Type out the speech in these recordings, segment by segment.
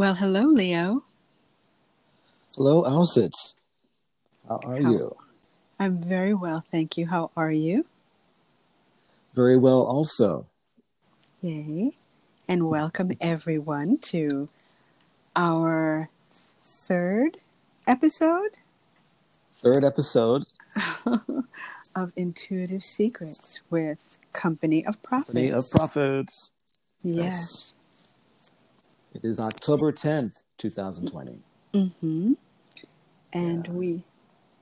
Well, hello, Leo. Hello, Alcit. How are How- you? I'm very well, thank you. How are you? Very well, also. Yay. And welcome everyone to our third episode Third episode, of Intuitive Secrets with Company of Prophets. Company of Prophets. Yes. It is October 10th, 2020. Mm-hmm. And Yeah. we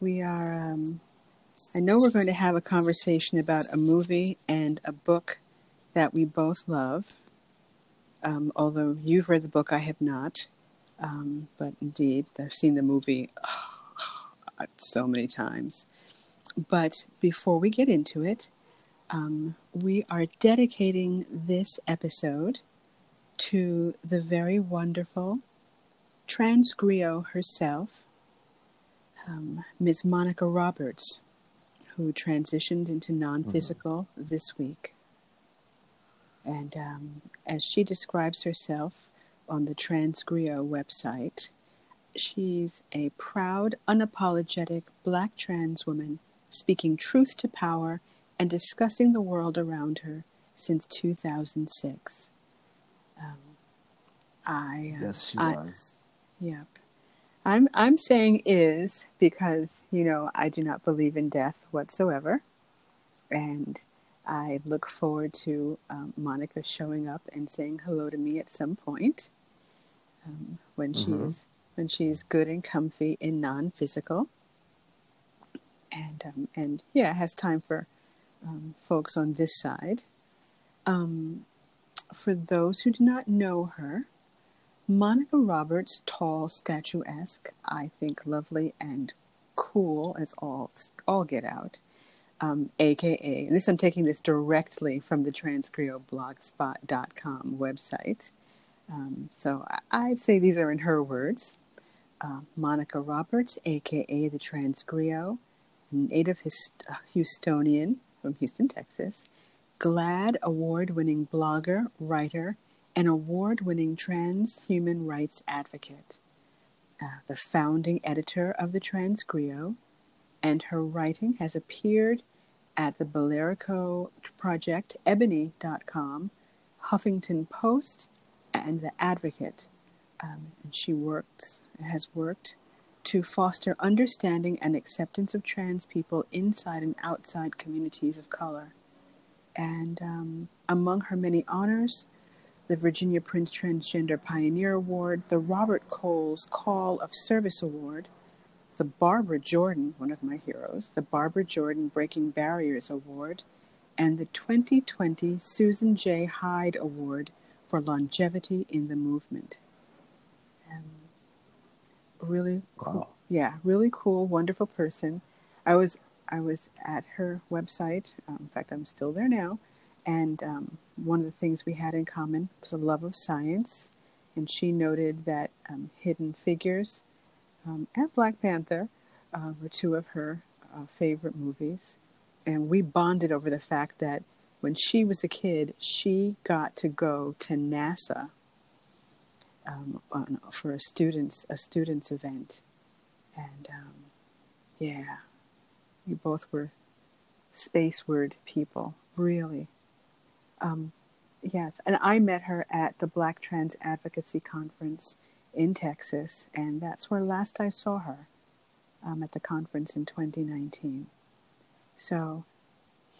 we are um I know we're going to have a conversation about a movie and a book that we both love. Um, although you've read the book, I have not. Um, but indeed, I've seen the movie so many times. But before we get into it, um, we are dedicating this episode to the very wonderful TransGriot herself, um, Ms. Monica Roberts, who transitioned into non physical this week. And um, as she describes herself on the TransGriot website, she's a proud, unapologetic black trans woman speaking truth to power and discussing the world around her since 2006. I, uh, Yes, she I- was. Yep. I'm I'm saying is because, you know, I do not believe in death whatsoever. And I look forward to um, Monica showing up and saying hello to me at some point um, when Mhm. she's when she's good and comfy in non-physical, and um, and yeah, has time for um, folks on this side. Um, for those who do not know her, Monica Roberts, tall, statuesque, I think lovely and cool as all all get out. Um, AKA, this I'm taking this directly from the TransGriot blogspot.com website. Um, so I, I'd say these are in her words. Uh, Monica Roberts, aka the TransGriot, native His- uh, Houstonian from Houston, Texas, GLAAD award winning blogger, writer, and award winning trans human rights advocate, uh, the founding editor of the TransGriot, and her writing has appeared at the Bilerico Project, Ebony.com, Huffington Post, and The Advocate. Um, and she works, has worked to foster understanding and acceptance of trans people inside and outside communities of color. And um, among her many honors, the Virginia Prince Transgender Pioneer Award, the Robert Coles Call of Service Award, the Barbara Jordan, one of my heroes, the Barbara Jordan Breaking Barriers Award, and the 2020 Susan J. Hyde Award for Longevity in the Movement. Um, really cool. Wow. Yeah, really cool, wonderful person. I was I was at her website. Um, in fact, I'm still there now. And um, one of the things we had in common was a love of science. And she noted that um, Hidden Figures um, and Black Panther uh, were two of her uh, favorite movies. And we bonded over the fact that when she was a kid, she got to go to NASA um, on, for a students a students event, and um, yeah, we both were spaceward people, really. Um, yes, and I met her at the Black Trans Advocacy Conference in Texas, and that's where last I saw her um, at the conference in 2019. So,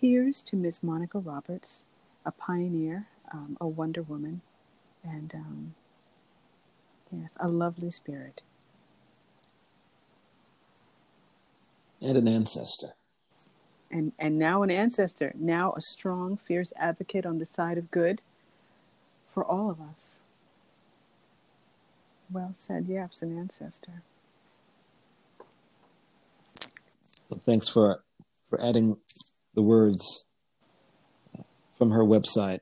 here's to Ms. Monica Roberts, a pioneer, um, a Wonder Woman, and um, yes, a lovely spirit. And an ancestor. And and now an ancestor, now a strong, fierce advocate on the side of good for all of us. Well said, yes, an ancestor. Well, thanks for, for adding the words from her website.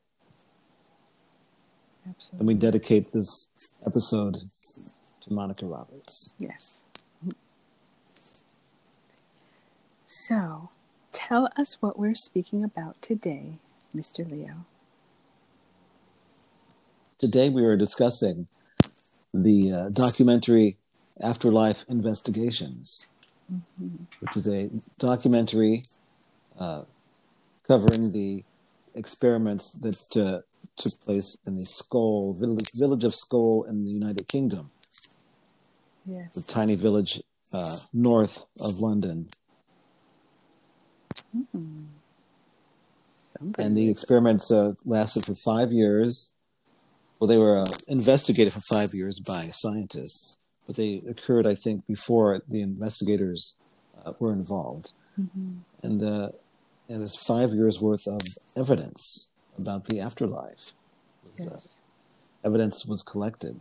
Absolutely. And we dedicate this episode to Monica Roberts. Yes. So, tell us what we're speaking about today, Mr. Leo. Today we are discussing the uh, documentary Afterlife Investigations, mm-hmm. which is a documentary uh, covering the experiments that uh, took place in the Scole village, village of Scole in the United Kingdom. Yes, a tiny village uh, north of London. Mm-hmm. And the experiments uh, lasted for five years. Well, they were uh, investigated for five years by scientists, but they occurred, I think, before the investigators uh, were involved. Mm-hmm. And, uh, and there's five years worth of evidence about the afterlife. Was, uh, yes. evidence was collected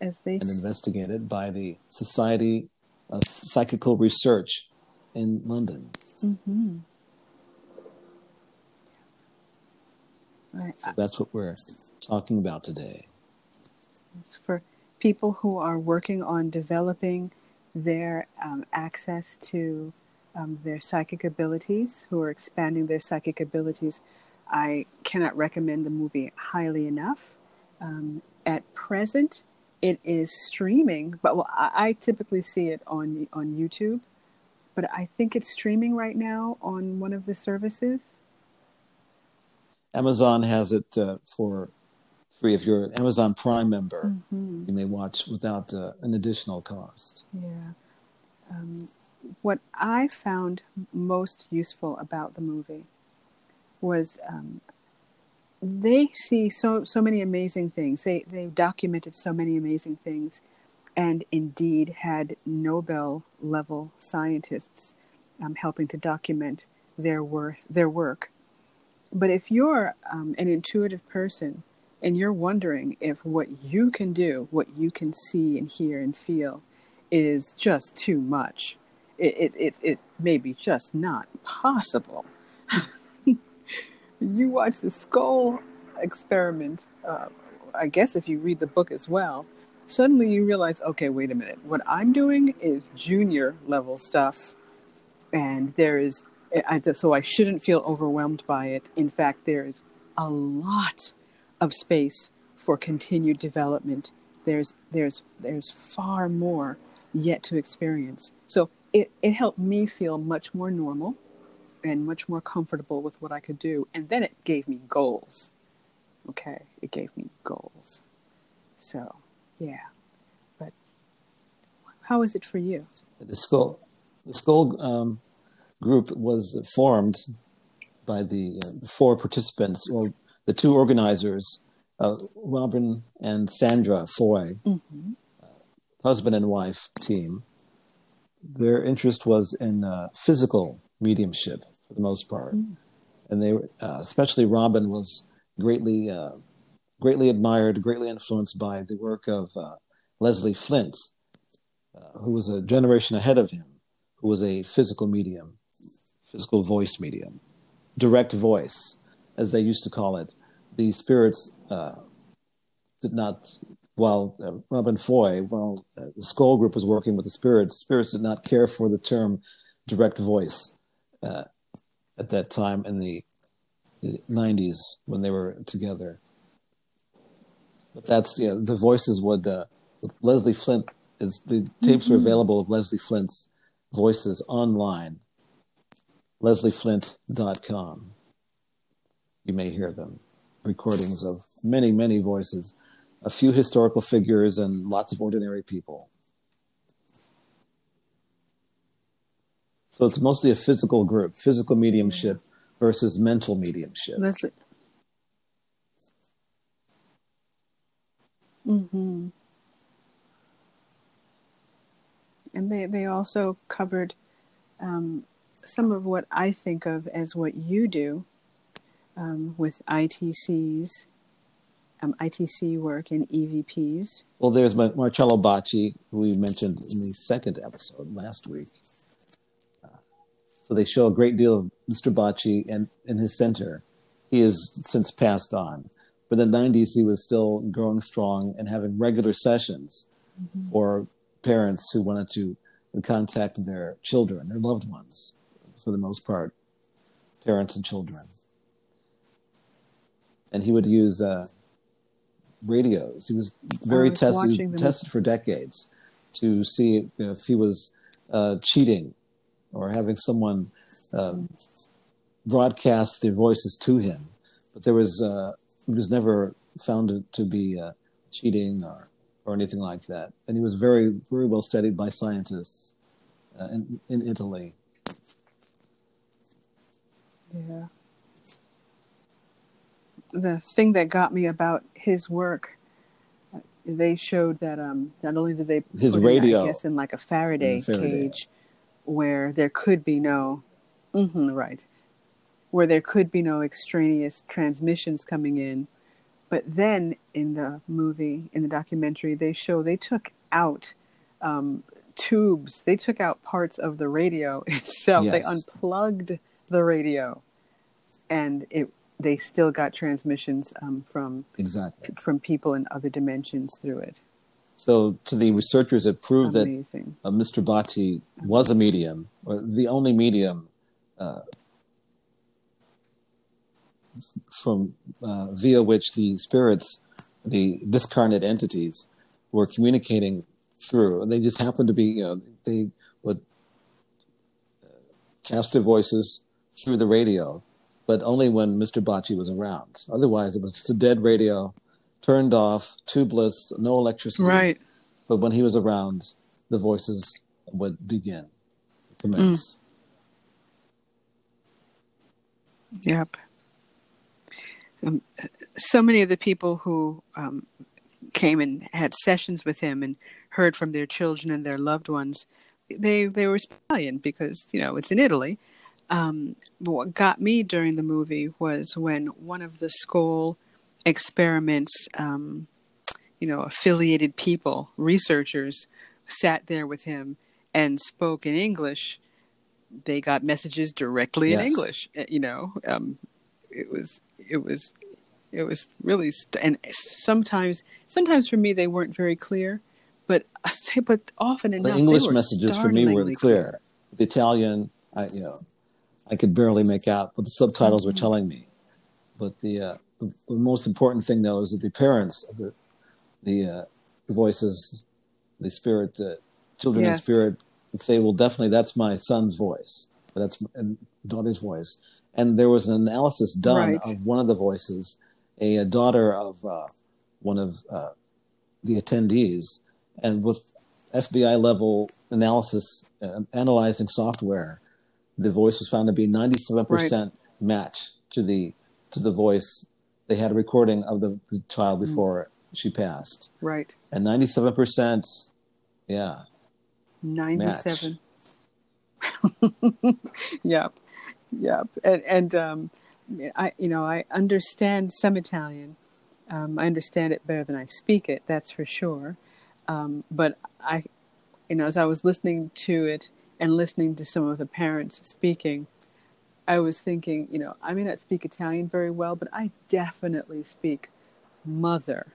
as they and investigated by the Society of Psychical Research in London. Mm-hmm. So that's what we're talking about today. It's for people who are working on developing their um, access to um, their psychic abilities, who are expanding their psychic abilities. I cannot recommend the movie highly enough. Um, at present, it is streaming, but well, I, I typically see it on on YouTube. But I think it's streaming right now on one of the services. Amazon has it uh, for free. If you're an Amazon Prime member, mm-hmm. you may watch without uh, an additional cost. Yeah. Um, what I found most useful about the movie was um, they see so so many amazing things. They they documented so many amazing things, and indeed had Nobel level scientists um, helping to document their worth their work. But if you're um, an intuitive person and you're wondering if what you can do, what you can see and hear and feel, is just too much, it, it, it, it may be just not possible. you watch the Scole experiment, uh, I guess if you read the book as well, suddenly you realize, okay, wait a minute. What I'm doing is junior level stuff, and there is so I shouldn't feel overwhelmed by it. In fact, there is a lot of space for continued development. There's there's there's far more yet to experience. So it, it helped me feel much more normal and much more comfortable with what I could do. And then it gave me goals. Okay, it gave me goals. So yeah. But how is it for you? The Scole the Scole um, group was formed by the uh, four participants, or the two organizers, uh, Robin and Sandra Foy, mm-hmm. uh, husband and wife team. Their interest was in uh, physical mediumship for the most part, mm. and they, uh, especially Robin, was greatly, uh, greatly admired, greatly influenced by the work of Leslie Flint, who was a generation ahead of him, who was a physical medium physical voice medium, direct voice, as they used to call it. The spirits uh, did not, while uh, Robin Foy, while uh, the Scole Group was working with the spirits, spirits did not care for the term direct voice uh, at that time in the, the 90s when they were together. But that's, you know, the voices would, uh, Leslie Flint, is, the tapes mm-hmm. are available of Leslie Flint's voices online leslieflint.com. You may hear them. Recordings of many, many voices, a few historical figures, and lots of ordinary people. So it's mostly a physical group, physical mediumship versus mental mediumship. Leslie. Mm-hmm. And they, they also covered um, some of what I think of as what you do um, with ITCs, um, ITC work and EVPs. Well, there's Marcello Bacci, who we mentioned in the second episode last week. Uh, so they show a great deal of Mr. Bacci and in his center. He has since passed on. But in the 90s, he was still growing strong and having regular sessions mm-hmm. for parents who wanted to contact their children, their loved ones for the most part, parents and children. And he would use uh, radios. He was very was tested tested for decades to see if he was uh, cheating or having someone uh, broadcast their voices to him. But there was uh, it was never found to- to be uh, cheating or or anything like that. And he was very very well studied by scientists uh, in in Italy. Yeah. The thing that got me about his work, uh, they showed that um, not only did they His radio. I guess, in like a Faraday, In Faraday. cage, where there could be no, hmm right, where there could be no extraneous transmissions coming in, but then in the movie, in the documentary, they show they took out. Um, tubes they took out parts of the radio itself they unplugged the radio and it they still got transmissions um, from Exactly. from people in other dimensions through it. So to the researchers, it proved that uh, Mr. Bacci was a medium, or the only medium uh, from uh, via which the spirits, the discarnate entities, were communicating through. And they just happened to be, you know, they would cast their voices through the radio, but only when Mr. Bacci was around. Otherwise, it was just a dead radio, turned off, tubeless, no electricity. Right. But when he was around, the voices would begin, commence. Yep. Um, so many of the people who um, came and had sessions with him and heard from their children and their loved ones, they they were Italian because you know it's in Italy. Um, but what got me during the movie was when one of the Scole experiments, um, you know, affiliated people, researchers, sat there with him and spoke in English. They got messages directly in English. uh, You know, um, it was it was it was really st- and sometimes sometimes for me they weren't very clear, but but often enough The English messages for me were startlingly clear. The Italian, I you know, I could barely make out what the subtitles were telling me. But the, uh, the the most important thing though is that the parents of the the, uh, the voices, the spirit, uh, children in Yes. spirit would say, "Well, definitely that's my son's voice, that's and daughter's voice." And there was an analysis done Right. of one of the voices, a, a daughter of uh, one of uh, the attendees, and with FBI level analysis, uh, analyzing software, the voice was found to be 97% match to the to the voice. They had a recording of the, the child Mm. before she passed, right. and 97%, yeah, 97 yep yep. And, and um, i you know i understand some italian. Um, i understand it better than i speak it that's for sure. Um, but i you know as i was listening to it and listening to some of the parents speaking i was thinking you know i may not speak italian very well but i definitely speak mother.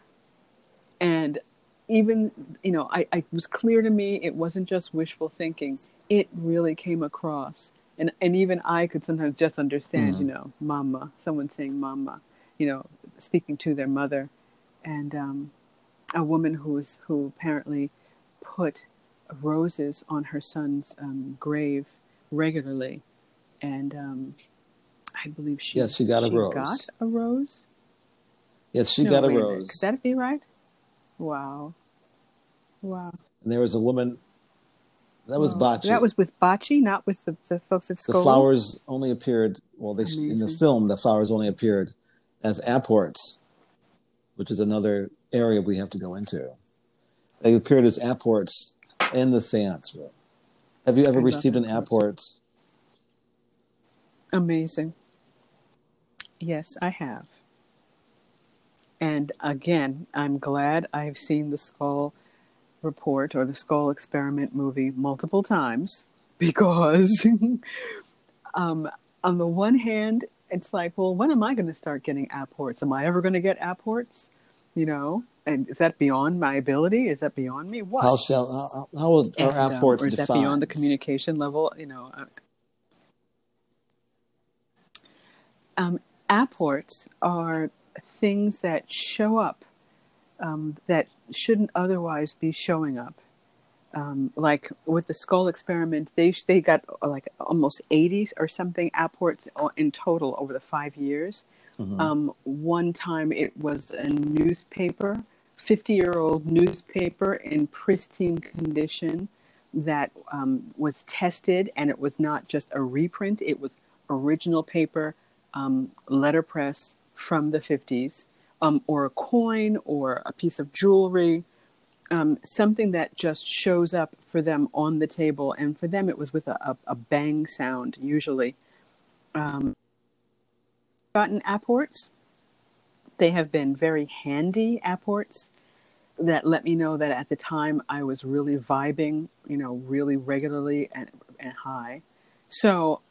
And even you know I, I it was clear to me it wasn't just wishful thinking. It really came across and and even i could sometimes just understand Mhm. you know mama someone saying mama you know speaking to their mother and um, a woman who was who apparently put roses on her son's um, grave regularly and um, i believe she Yes, she got a rose. got a rose yes, she No, got a rose. Could that be right? Wow. Wow. and there was a woman that was Wow. Bacci. That was with Bacci, not with the, the folks at the flowers only appeared well they, in the film the flowers only appeared as apports which is another area we have to go into they appeared as apports in the seance room have you ever I received an apport Amazing. Yes, I have. And again, I'm glad I've seen the Scole report or the Scole experiment movie multiple times because, um, on the one hand, it's like, well, when am I going to start getting apports? Am I ever going to get apports? You know, and is that beyond my ability? Is that beyond me? What? how shall how, how will And, our um, apports or is that beyond the communication level? You know, uh, um, apports are things that show up um, that shouldn't otherwise be showing up. Um, like with the Scole experiment, they they got uh, like almost eighty or something apports in total over the five years. Mm-hmm. Um, one time it was a newspaper, fifty-year-old newspaper in pristine condition that um, was tested, and it was not just a reprint; it was original paper, um, letterpress from the fifties, um, or a coin, or a piece of jewelry um, something that just shows up for them on the table. And for them, it was with a, a, a bang sound, usually. Um, gotten apports. They have been very handy apports that let me know that at the time I was really vibing, you know, really regularly and, and high. So,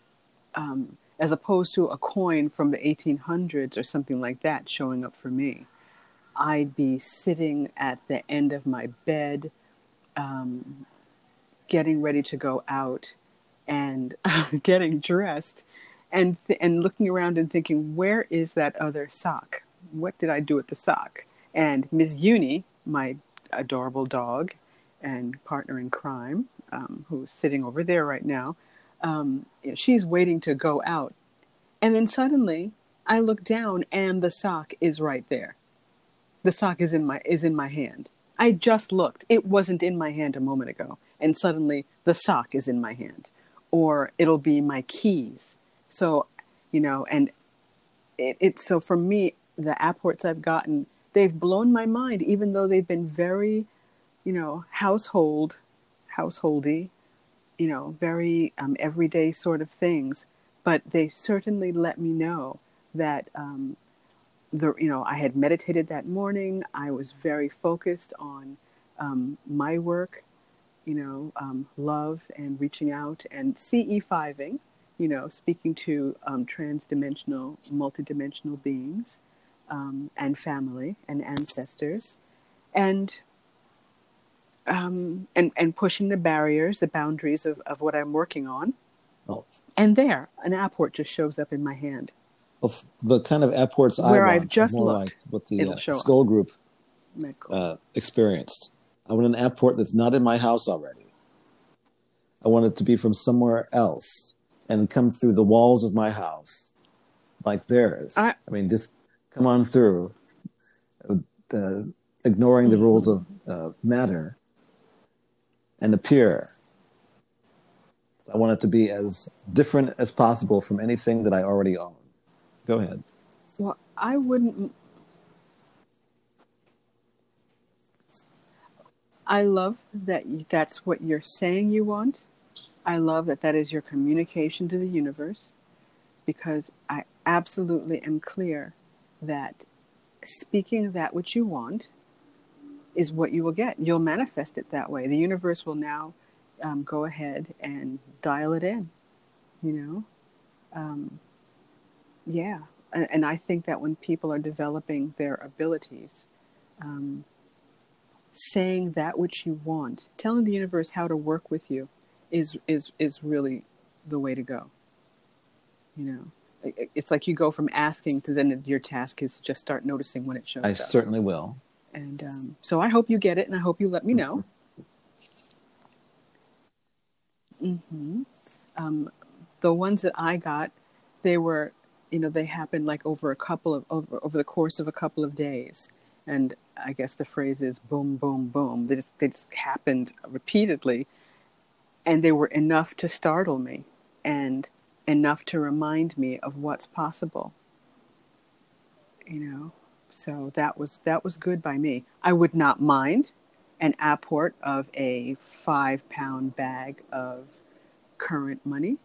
um, as opposed to a coin from the 1800s or something like that showing up for me. I'd be sitting at the end of my bed, um, getting ready to go out and getting dressed and, th- and looking around and thinking, where is that other sock? What did I do with the sock? And Miss Uni, my adorable dog and partner in crime, um, who's sitting over there right now, um, she's waiting to go out. And then suddenly I look down and the sock is right there the sock is in my is in my hand. I just looked. It wasn't in my hand a moment ago, and suddenly the sock is in my hand, or it'll be my keys. So, you know, and it, it so for me, the apports I've gotten, they've blown my mind, even though they've been very, you know, household, householdy, you know, very um, everyday sort of things. But they certainly let me know that um, the you know I had meditated that morning. I was very focused on um, my work, you know, um, love and reaching out and CE5ing, you know, speaking to um, transdimensional, multidimensional beings um, and family and ancestors, and um, and and pushing the barriers, the boundaries of, of what I'm working on. Oh. And there, an apport just shows up in my hand of the kind of apports Where I I've just more looked, like what the uh, Scole group uh, experienced. I want an apport that's not in my house already. I want it to be from somewhere else and come through the walls of my house, like theirs. I, I mean, just come on through, uh, ignoring the rules of uh, matter, and appear. I want it to be as different as possible from anything that I already own. Go ahead. Well, I wouldn't. I love that that's what you're saying you want. I love that that is your communication to the universe because I absolutely am clear that speaking that which you want is what you will get. You'll manifest it that way. The universe will now um, go ahead and dial it in, you know? Um, yeah, and I think that when people are developing their abilities, um, saying that which you want, telling the universe how to work with you, is is is really the way to go. You know, it's like you go from asking to then your task is just start noticing when it shows I up. certainly will. And um, so I hope you get it, and I hope you let me know. mm-hmm. um, the ones that I got, they were you know they happened like over a couple of over, over the course of a couple of days. And i guess the phrase is boom boom boom. They just they just happened repeatedly. And they were enough to startle me and enough to remind me of what's possible. You know so that was that was good by me i would not mind an apport of a five pound bag of current money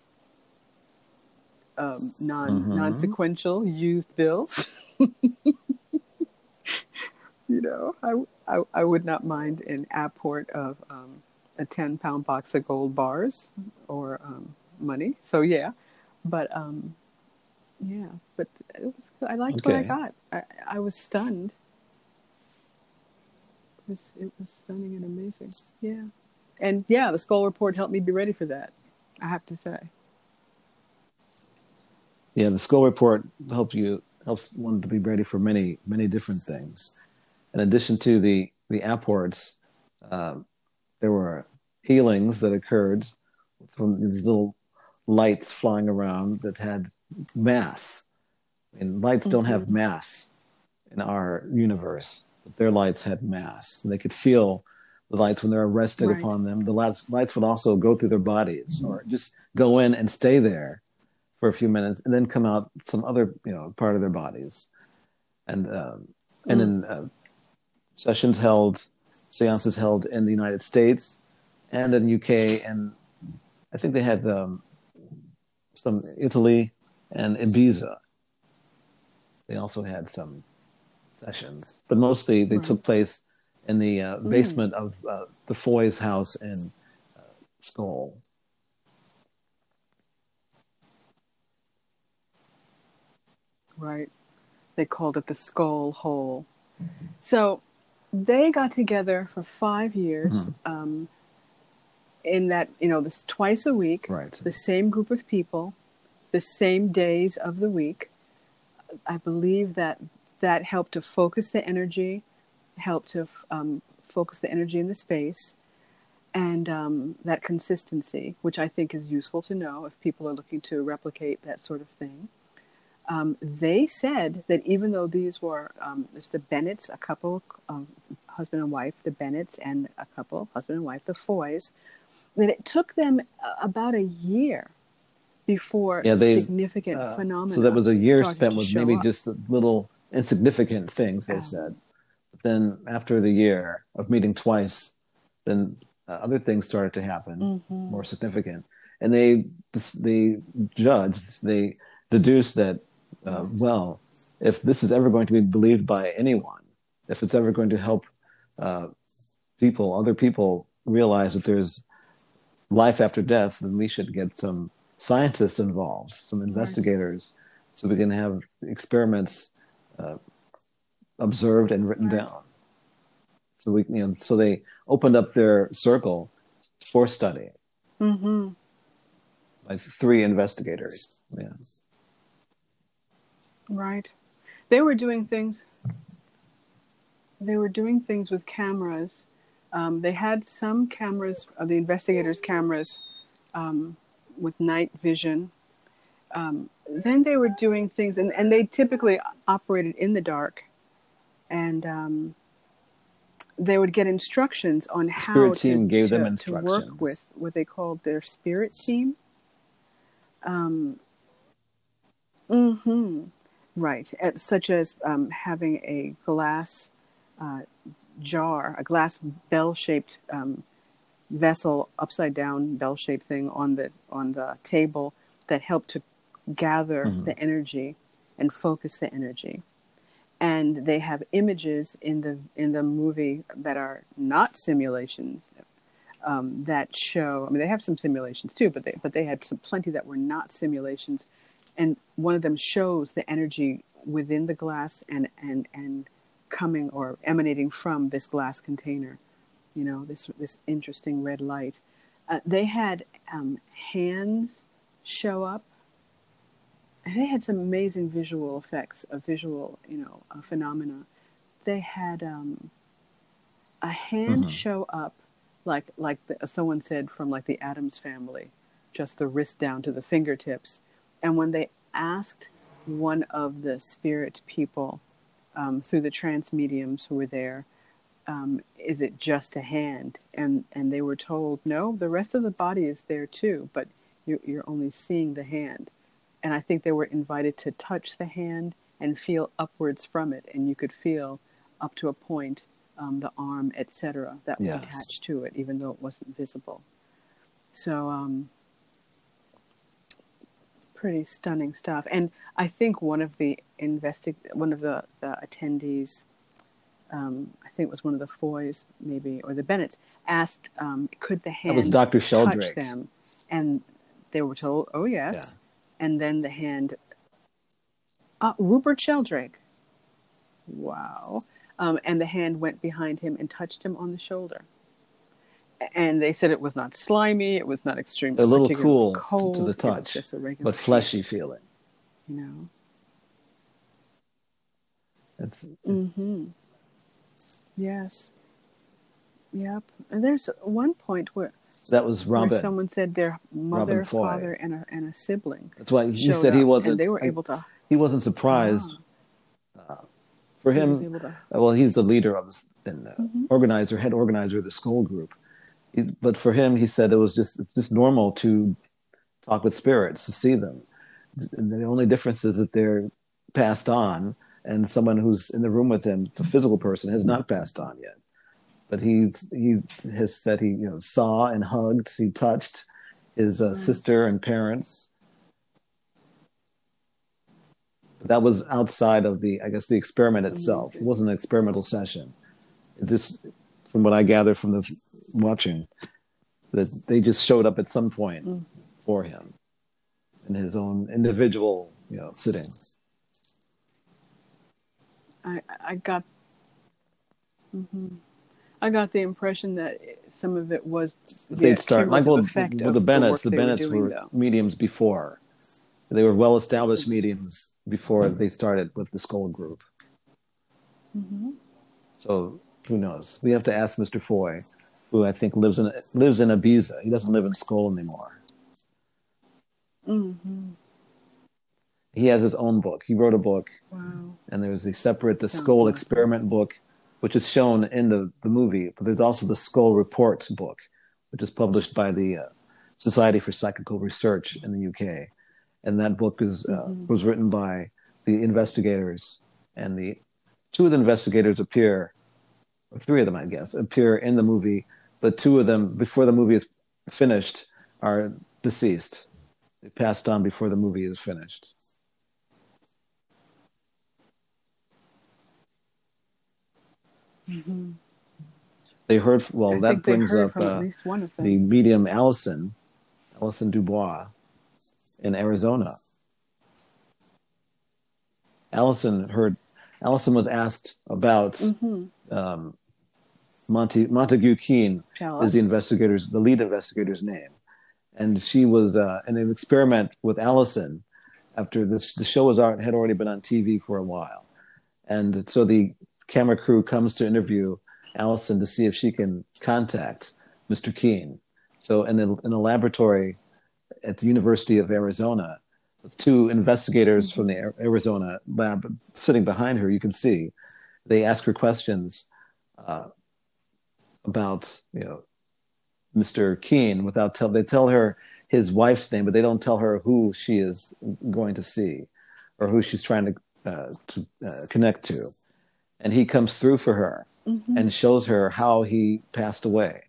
um, non mm-hmm. non sequential used bills. you know, I, I, I would not mind an apport of um, a ten pound box of gold bars or um, money. So yeah, but um, yeah, but it was I liked okay. what I got. I, I was stunned. It was, it was stunning and amazing. Yeah, and yeah, the Scole report helped me be ready for that. I have to say yeah, the Scole report helped you helps one to be ready for many many different things. in addition to the the apports, uh, there were healings that occurred from these little lights flying around that had mass. And lights mm-hmm. don't have mm-hmm. mass in our universe, but their lights had mass. And they could feel the lights when they're arrested right. upon them. The lights, lights would also go through their bodies mm-hmm. or just go in and stay there for a few minutes and then come out some other you know part of their bodies. And um, and mm. in uh, sessions held, seances held in the United States and in UK and I think they had um, some Italy and Ibiza. They also had some sessions, but mostly they right. took place in the uh, mm. basement of uh, the Foy's house in uh, Scole. Right. They called it the Scole Hole. So they got together for five years. Mm-hmm. Um, in that you know this twice a week right the same group of people the same days of the week i believe that that helped to focus the energy helped to um, focus the energy in the space and um, that consistency which i think is useful to know if people are looking to replicate that sort of thing. Um, they said that even though these were um, it's the bennetts a couple um, husband and wife the bennetts and a couple husband and wife the foys that it took them about a year before yeah, they, significant uh, phenomena. So that was a year spent with maybe up. just little insignificant things, they said. But then after the year of meeting twice, then uh, other things started to happen, mm-hmm. more significant. And they, they judged, they deduced that, uh, well, if this is ever going to be believed by anyone, if it's ever going to help uh, people, other people realize that there's life after death, then we should get some scientists involved, some investigators, right. so we can have experiments uh, observed and written right. down. So we, you know, so they opened up their circle for study. Mm-hmm. Like three investigators. Yeah. Right. They were doing things. They were doing things with cameras um, they had some cameras, uh, the investigators' cameras, um, with night vision. Um, then they were doing things, and, and they typically operated in the dark, and um, they would get instructions on how spirit team to, gave to, them instructions. to work with what they called their spirit team. Um, mm-hmm. Right, such as um, having a glass uh, jar, a glass bell-shaped um, vessel, upside down bell-shaped thing on the on the table that helped to gather mm-hmm. the energy and focus the energy. And they have images in the in the movie that are not simulations um, that show. I mean, they have some simulations too, but they but they had some plenty that were not simulations. And one of them shows the energy within the glass and and and coming or emanating from this glass container, you know, this, this interesting red light. Uh, they had um, hands show up. They had some amazing visual effects, a visual, you know, a phenomena. They had um, a hand mm-hmm. show up, like like the, someone said from like the Addams family, just the wrist down to the fingertips. And when they asked one of the spirit people um, through the trance mediums who were there, um, is it just a hand? And and they were told, no, the rest of the body is there too, but you're, you're only seeing the hand. And I think they were invited to touch the hand and feel upwards from it, and you could feel up to a point um, the arm, etc., that was attached to it, even though it wasn't visible. So um, pretty stunning stuff. And I think one of the investig- one of the, the attendees, um, think it was one of the Foys maybe or the Bennetts, asked, um, "Could the hand that was Dr. Sheldrake. touch them?" And they were told, "Oh yes." Yeah. And then the hand, uh, Rupert Sheldrake. Wow. Um, and the hand went behind him and touched him on the shoulder and they said it was not slimy, it was not extremely a little cool cold, to the touch, but fleshy feeling. You know, it's mm-hmm. Yes. Yep. And there's one point where That was where someone said their mother, father, and a and a sibling. That's why he said he wasn't. They were able to. he wasn't surprised. Ah, For he him, to. well, he's the leader of this and uh, Mhm. organizer, head organizer of the Scole group. But for him, he said it was just it's just normal to talk with spirits, to see them. And the only difference is that they're passed on, and someone who's in the room with him, it's a physical person, has not passed on yet. But he he has said he you know saw and hugged, he touched his uh, Mm. sister and parents. But that was outside of the, I guess, the experiment itself. It wasn't an experimental session. It just, from what I gather from the watching, that they just showed up at some point Mm. for him in his own individual, you know, sitting. I I got. hmm I got the impression that some of it was the They'd start like well, with the Bennetts. The, they Bennetts doing, were though. mediums before. They were well-established mediums before they started with the Scole Group. Mhm. So who knows? We have to ask Mr. Foy, who I think lives in lives in Ibiza. He doesn't live in Scole anymore. Mhm. He has his own book. He wrote a book, Wow. and there's the separate the Sounds Scole. Experiment book, which is shown in the, the movie. But there's also the Scole Report book, which is published by the uh, Society for Psychical Research in the UK, and that book is uh, Mhm. was written by the investigators, and the two of the investigators appear, or three of them, I guess, appear in the movie, but two of them before the movie is finished are deceased. They passed on before the movie is finished. Mhm. They heard well. I that brings up uh, at least one of them. the medium Allison, Allison Dubois, in Arizona. Allison heard. Allison was asked about Mhm. um, Monty Montague Keen Shall is the investigator's the lead investigator's name, and she was uh, in an experiment with Allison after this. The show was out, had already been on TV for a while, and so the camera crew comes to interview Allison to see if she can contact Mr. Keen. So in a, in a laboratory at the University of Arizona, two investigators from the Arizona lab sitting behind her, you can see they ask her questions uh, about you know Mr. Keen without tell they tell her his wife's name, but they don't tell her who she is going to see or who she's trying to, uh, to uh, connect to, and he comes through for her Mhm. and shows her how he passed away.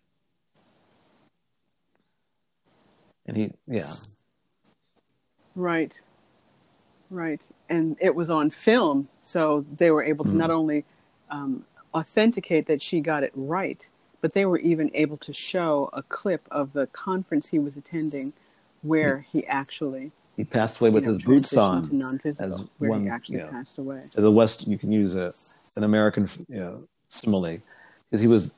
And he, yeah, Right. Right. And it was on film, so they were able to Mm. not only um, authenticate that she got it right, but they were even able to show a clip of the conference he was attending where he actually he passed away with know, his boots on. to non-physical, as where one, he actually you know, passed away. As a West, you can use a an American you know, simile because he was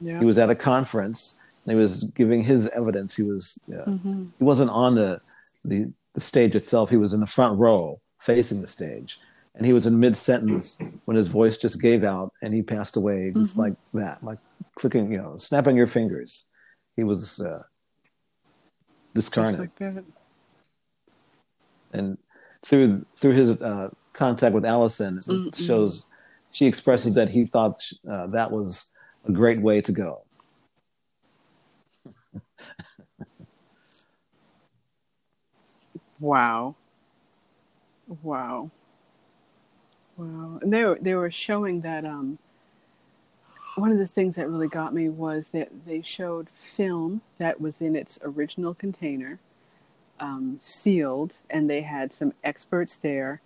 Yeah. he was at a conference and he was giving his evidence. He was uh, hmm he wasn't on the, the the stage itself. He was in the front row facing the stage, and he was in mid sentence when his voice just gave out and he passed away just Mhm. like that, like clicking, you know, snapping your fingers. He was uh, discarnate, like that. and through through his uh, contact with Allison, it Mm-mm. shows she expresses that he thought uh, that was a great way to go. Wow. Wow. Wow. And they were they were showing that um one of the things that really got me was that they showed film that was in its original container, um, sealed, and they had some experts there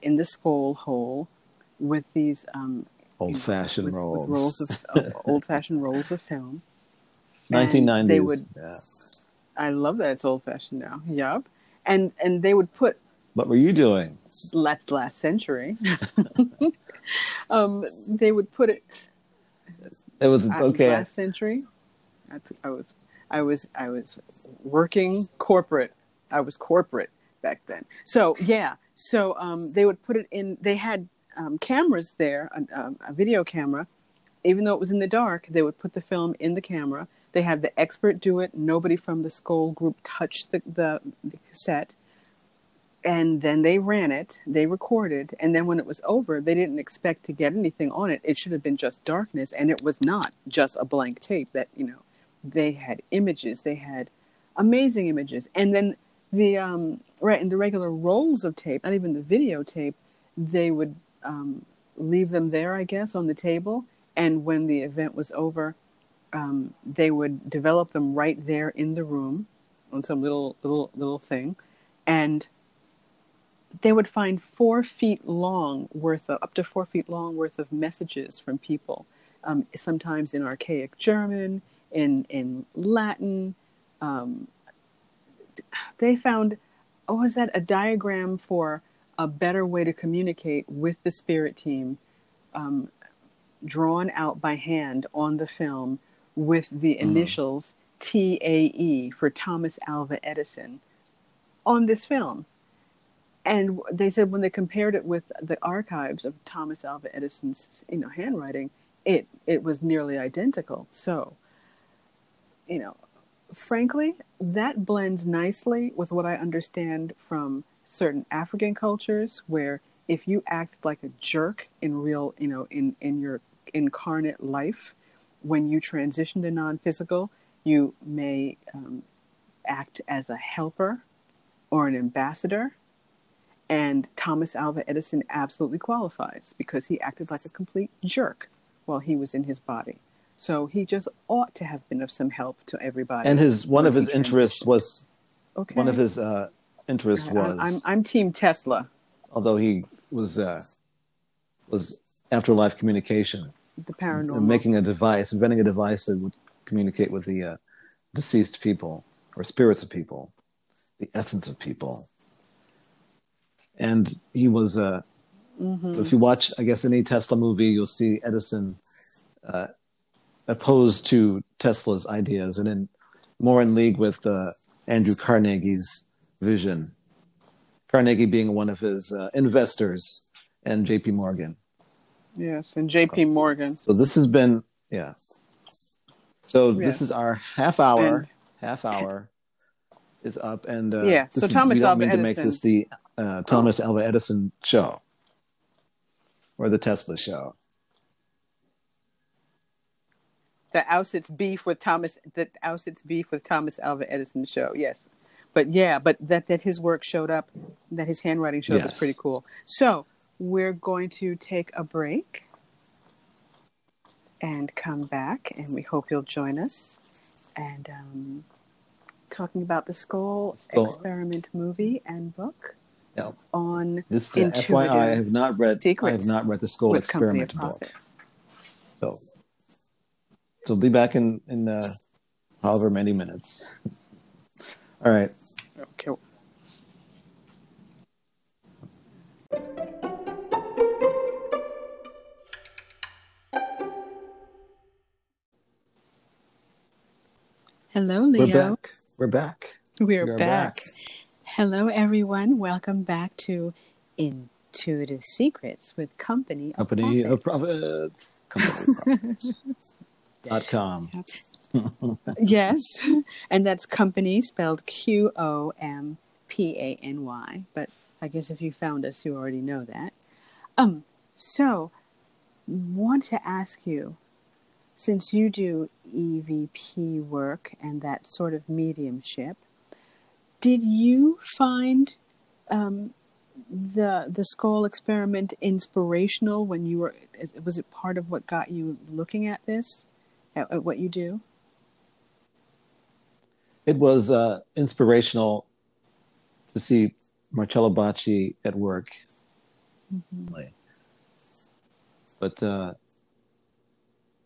in the Scole hole with these um, Old fashioned rolls. with rolls of, of old fashioned rolls of film. Nineteen nineties. They would. Yeah. I love that it's old fashioned now. Yup. And and they would put What were you doing? last last century. um, they would put it It was okay. last century. That's, I was I was I was working corporate. I was corporate back then. So yeah. So um, they would put it in. They had um, cameras there, a, a video camera, even though it was in the dark, they would put the film in the camera. They had the expert do it. Nobody from the Scole group touched the, the, the cassette. And then they ran it, they recorded, and then when it was over, they didn't expect to get anything on it. It should have been just darkness, and it was not just a blank tape that, you know, they had images, they had amazing images. And then the, um, right, in the regular rolls of tape, not even the videotape, they would um, leave them there, I guess, on the table. And when the event was over, um, they would develop them right there in the room on some little little little thing, and they would find four feet long worth of up to four feet long worth of messages from people, um, sometimes in archaic German, in in Latin. Um, they found, oh, was that? A diagram for a better way to communicate with the spirit team, um, drawn out by hand on the film with the mm. initials TAE for Thomas Alva Edison on this film. And they said when they compared it with the archives of Thomas Alva Edison's, you know, handwriting, it it was nearly identical. So, you know, frankly, that blends nicely with what I understand from certain African cultures where if you act like a jerk in real, you know, in, in your incarnate life, when you transition to non physical, you may um, act as a helper or an ambassador. And Thomas Alva Edison absolutely qualifies because he acted like a complete jerk while he was in his body. So he just ought to have been of some help to everybody. And his one of his interests was okay. one of his uh, interests was I'm I'm Team Tesla. Although he was uh, was afterlife communication, the paranormal, making a device, inventing a device that would communicate with the uh, deceased people or spirits of people, the essence of people. And he was uh, mm-hmm. if you watch, I guess, any Tesla movie, you'll see Edison uh, opposed to Tesla's ideas and in more in league with uh, Andrew Carnegie's vision. Carnegie being one of his uh, investors and J.P. Morgan. Yes, and J.P. Morgan. So this has been yeah. So yes. this is our half hour. And, half hour is up, and uh, yeah. So Thomas is, Alva Edison. to make this the uh, Thomas Alva Edison show or the Tesla show the Auschwitz beef with Thomas, the Auschwitz beef with Thomas Alva Edison show. Yes, but yeah, but that that his work showed up, that his handwriting showed yes. was pretty cool. So we're going to take a break and come back, and we hope you'll join us. And um, talking about the Scole Experiment movie and book. Yeah. On this uh, FYI, I have not read. I have not read the Scole Experiment book. So so we'll be back in in uh, however many minutes. All right. Okay. Hello, Leo. We're back. We're back. We're, We're back. back. Hello, everyone. Welcome back to Intuitive Secrets with Company of Company Prophets. of Prophets. Company of Prophets dot com. Yes, and that's company spelled Q O M P A N Y. But I guess if you found us, you already know that. Um, so want to ask you, since you do EVP work and that sort of mediumship, did you find um, the the Scole experiment inspirational when you were? Was it part of what got you looking at this? at, at what you do? It was uh, inspirational to see Marcello Bacci at work. Mm-hmm. But uh,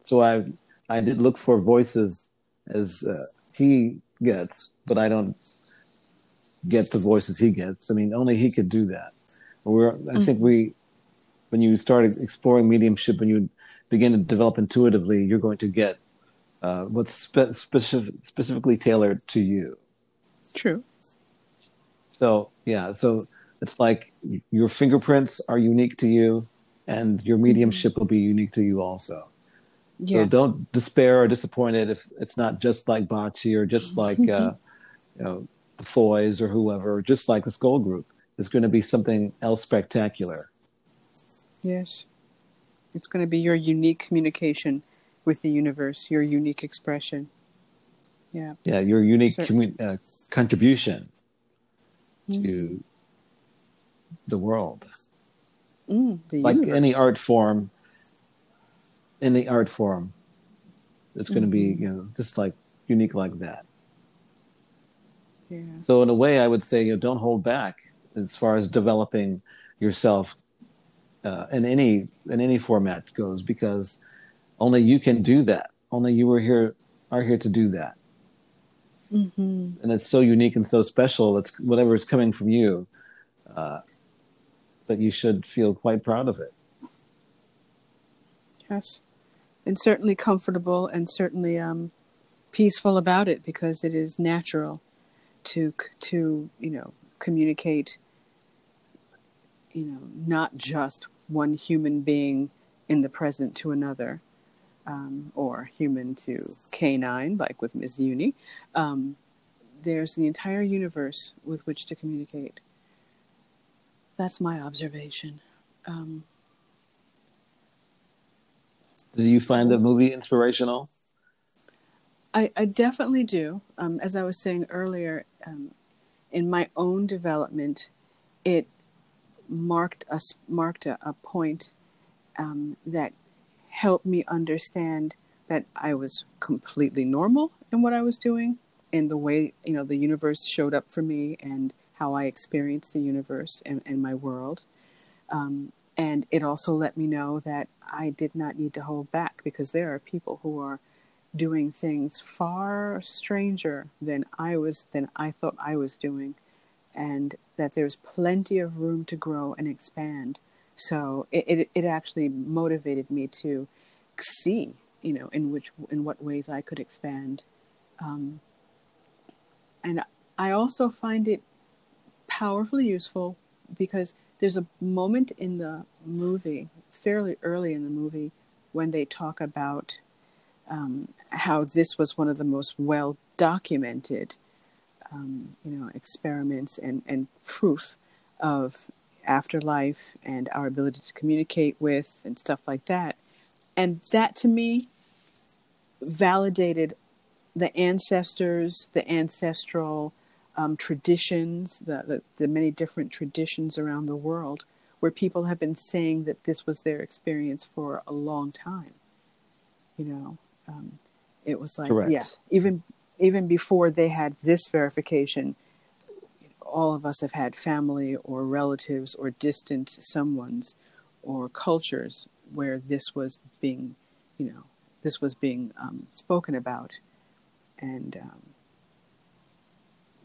so I I did look for voices as uh, he gets, but I don't get the voices he gets. I mean, only he could do that. We're I mm-hmm. think we when you start exploring mediumship, when you begin to develop intuitively, you're going to get uh, what's spe- specific, specifically tailored to you. True. So yeah, so it's like your fingerprints are unique to you, and your mediumship will be unique to you also. So don't despair or disappointed if it's not just like Bacci or just like uh, you know the Foys or whoever, just like the Scole Group. It's going to be something else spectacular. Yes, it's going to be your unique communication with the universe, your unique expression. Yeah. Yeah, your unique uh, contribution mm. to the world. Mm, the like universe. any art form, any art form, it's going to be mm-hmm. you know just like unique like that. Yeah. So in a way, I would say you know don't hold back as far as developing yourself uh, in any in any format goes because only you can do that. Only you are here are here to do that. Mm-hmm. And it's so unique and so special. It's whatever is coming from you uh, that you should feel quite proud of it. Yes, and certainly comfortable and certainly um, peaceful about it because it is natural to to you know communicate. You know, not just one human being in the present to another, um, or human to canine, like with Ms. Uni, um, there's the entire universe with which to communicate. That's my observation. Um, do you find the movie inspirational? I, I definitely do. Um, as I was saying earlier, um, in my own development, it marked a marked a, a point um, that helped me understand that I was completely normal in what I was doing and the way, you know, the universe showed up for me and how I experienced the universe and, and my world. Um, and it also let me know that I did not need to hold back because there are people who are doing things far stranger than I was than I thought I was doing and that there's plenty of room to grow and expand so it, it, it actually motivated me to see, you know, in which in what ways I could expand. Um, and I also find it powerfully useful because there's a moment in the movie, fairly early in the movie, when they talk about um, how this was one of the most well documented, um, you know, experiments and, and proof of afterlife and our ability to communicate with and stuff like that. And that to me validated the ancestors, the ancestral um, traditions, the, the, the, many different traditions around the world where people have been saying that this was their experience for a long time. You know, um, it was like, Correct. yeah, even even before they had this verification, all of us have had family or relatives or distant someones or cultures where this was being, you know, this was being um, spoken about, and um,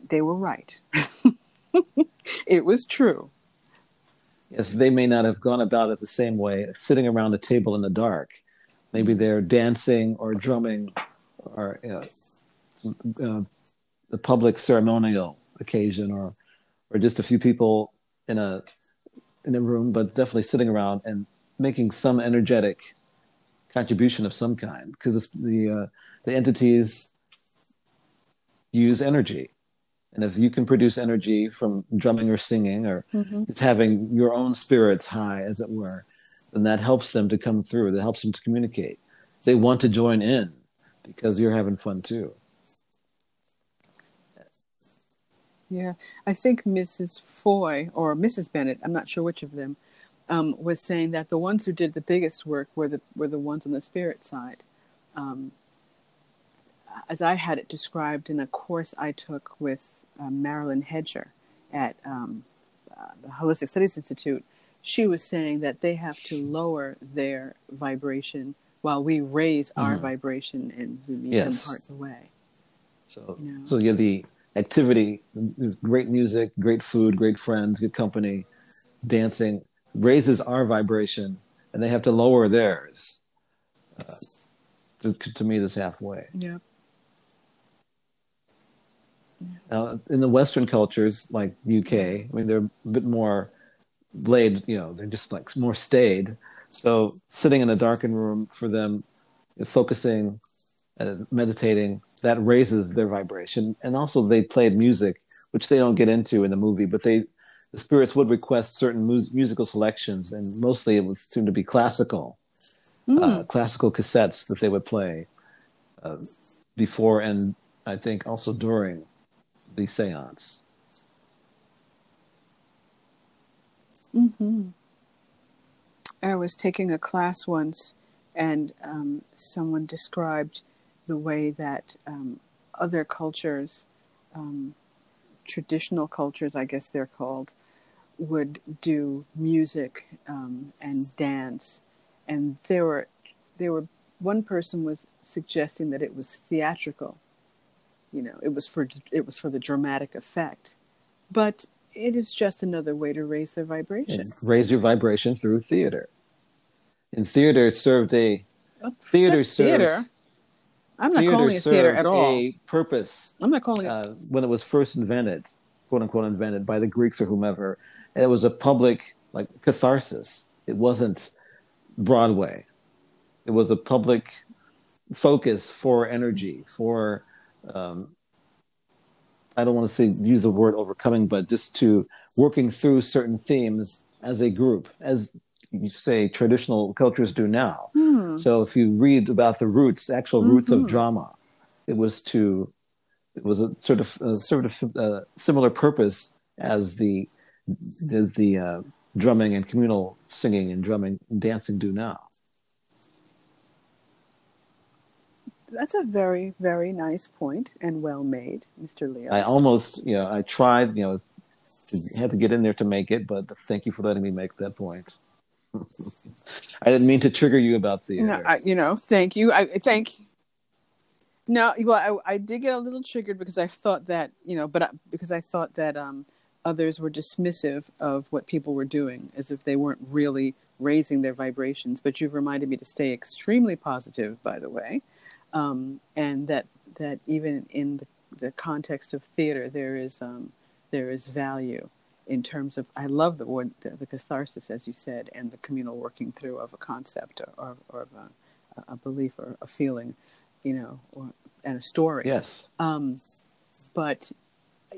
they were right. it was true. Yes, they may not have gone about it the same way, sitting around a table in the dark. Maybe they're dancing or drumming or uh, uh, the public ceremonial occasion or or just a few people in a in a room, but definitely sitting around and making some energetic contribution of some kind because the uh, the entities use energy, and if you can produce energy from drumming or singing or mm-hmm. just having your own spirits high, as it were, then that helps them to come through. That helps them to communicate. They want to join in because you're having fun too. Yeah, I think Mrs. Foy or Mrs. Bennett, I'm not sure which of them, um, was saying that the ones who did the biggest work were the were the ones on the spirit side. Um, as I had it described in a course I took with uh, Marilyn Hedger at um, uh, the Holistic Studies Institute, she was saying that they have to lower their vibration while we raise mm-hmm. our vibration and we meet yes. them part of the way. So, you know? so yeah, the activity, great music, great food, great friends, good company, dancing raises our vibration, and they have to lower theirs. Uh, to, to meet us halfway. Yeah. Now, in the Western cultures, like UK, I mean, they're a bit more laid. You know, they're just like more staid. So sitting in a darkened room for them focusing, uh, meditating, that raises their vibration. And also, they played music, which they don't get into in the movie, but they the spirits would request certain mu- musical selections, and mostly it would seem to be classical, mm. uh, classical cassettes that they would play uh, before and I think also during the seance. Mm-hmm. I was taking a class once, and um, someone described the way that um, other cultures, um, traditional cultures, I guess they're called, would do music um, and dance, and there were there were one person was suggesting that it was theatrical. You know, it was for it was for the dramatic effect, but it is just another way to raise their vibration. And raise your vibration through theater. In theater, it served a theater served. Theater. I'm not calling it theater at all. A purpose. I'm not calling it uh, when it was first invented, quote unquote, invented by the Greeks or whomever. And it was a public like catharsis. It wasn't Broadway. It was a public focus for energy for um, I don't want to say use the word overcoming, but just to working through certain themes as a group, as say traditional cultures do now. Hmm. So if you read about the roots, actual roots mm-hmm. of drama, it was to it was a sort of a sort of uh, similar purpose as the as the uh, drumming and communal singing and drumming and dancing do now. that's a very very nice point and well made, Mr. Leo. I almost, you know, I tried, you know, had to get in there to make it, but thank you for letting me make that point. I didn't mean to trigger you about the. No, I, you know, thank you. I thank. No, well, I, I did get a little triggered because I thought that you know, but I, because I thought that um, others were dismissive of what people were doing, as if they weren't really raising their vibrations. But you've reminded me to stay extremely positive, by the way um, and that that even in the, the context of theater, there is um, there is value in terms of I love the word the, the, catharsis, as you said, and the communal working through of a concept or, or, of a, a, belief or a feeling, you know, or, and a story. Yes. Um, but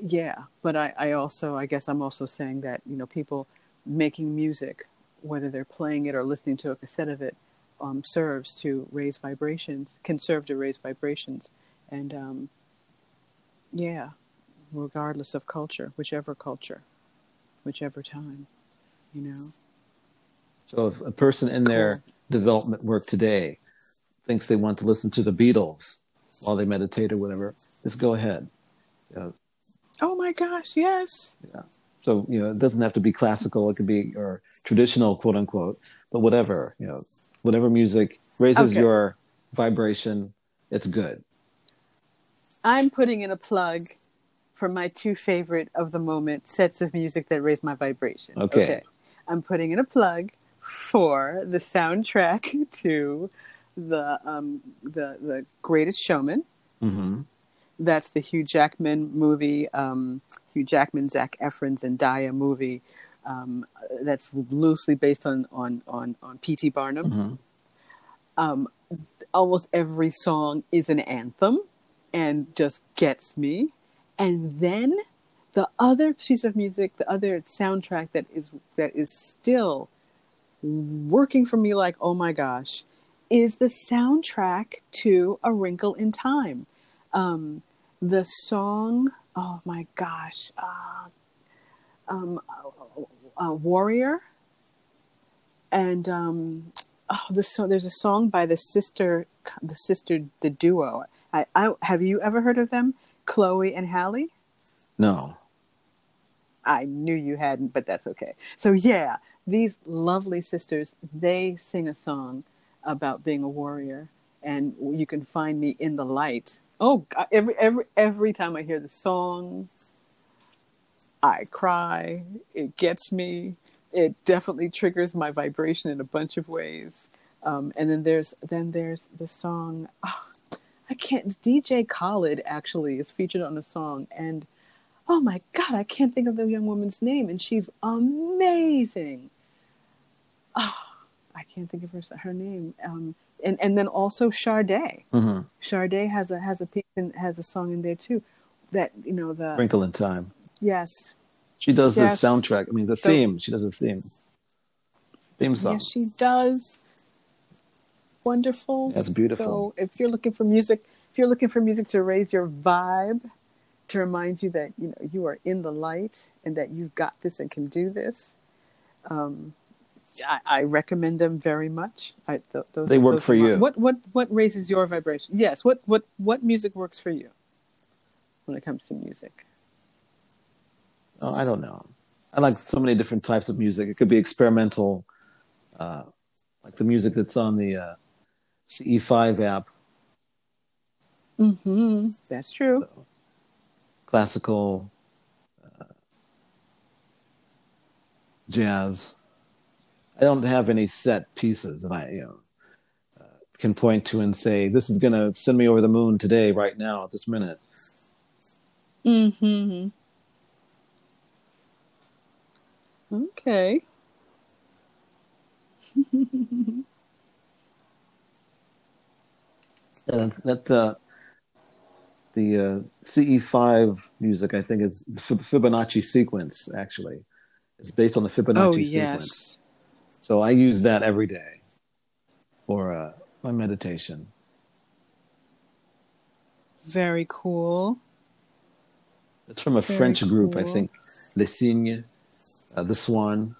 yeah, but I, I also I guess I'm also saying that you know people making music, whether they're playing it or listening to a cassette of it, um, serves to raise vibrations, can serve to raise vibrations. And um, yeah, regardless of culture, whichever culture, whichever time, you know. So if a person in their development work today thinks they want to listen to the Beatles while they meditate or whatever, just go ahead. oh my gosh, yes. Yeah. So, you know, it doesn't have to be classical, it could be or traditional, quote unquote, but whatever, you know, whatever music raises okay. your vibration, it's good. I'm putting in a plug for my two favorite of the moment sets of music that raise my vibration. Okay. okay. I'm putting in a plug for the soundtrack to the um, the the Greatest Showman. Mm-hmm. That's the Hugh Jackman movie. Um, Hugh Jackman, Zac Efron, Zendaya movie um, that's loosely based on on on, on P.T. Barnum. Mm-hmm. Um, almost every song is an anthem, and just gets me. And then the other piece of music, the other soundtrack that is that is still working for me like oh my gosh, is the soundtrack to A Wrinkle in Time. Um, the song, oh my gosh, uh, um, uh, Warrior, and um, oh, so there's a song by the sister, the sister, the duo. I, I have you ever heard of them, Chloe and Halle? No. I knew you hadn't, but that's okay. So yeah, these lovely sisters, they sing a song about being a warrior, and you can find me in the light. Oh, every every every time I hear the song, I cry. It gets me. It definitely triggers my vibration in a bunch of ways. Um, and then there's then there's the song. Oh, I can't. DJ Khaled actually is featured on a song, and oh my god, I can't think of the young woman's name, and she's amazing. Oh, I can't think of her her name. Um, and and then also Sade. Mm-hmm. Sade has a has a piece and has a song in there too. That you know the Wrinkle in Time. yes She does Yes. the soundtrack. I mean, the So- theme. She does the theme. Theme song. yes she does. Wonderful. That's beautiful. So if you're looking for music, if you're looking for music to raise your vibe, to remind you that you know you are in the light and that you've got this and can do this, um, I, I recommend them very much. I, th- those, They work those for you. What what what raises your vibration? Yes. What what what music works for you when it comes to music? Oh, I don't know. I like so many different types of music. It could be experimental, uh, like the music that's on the uh, CE5 app, Mm-hmm. That's true. classical, uh, jazz. I don't have any set pieces that I, you know, uh, can point to and say this is going to send me over the moon today, right now, at this minute. Mm-hmm. Okay. Uh, that uh, the uh, CE5 music, I think, is the Fibonacci sequence. Actually, it's based on the Fibonacci Oh sequence. yes. So I use that every day for uh, my meditation. Very cool. It's from a Very French group, I think. Le Cygne, uh, the Swan.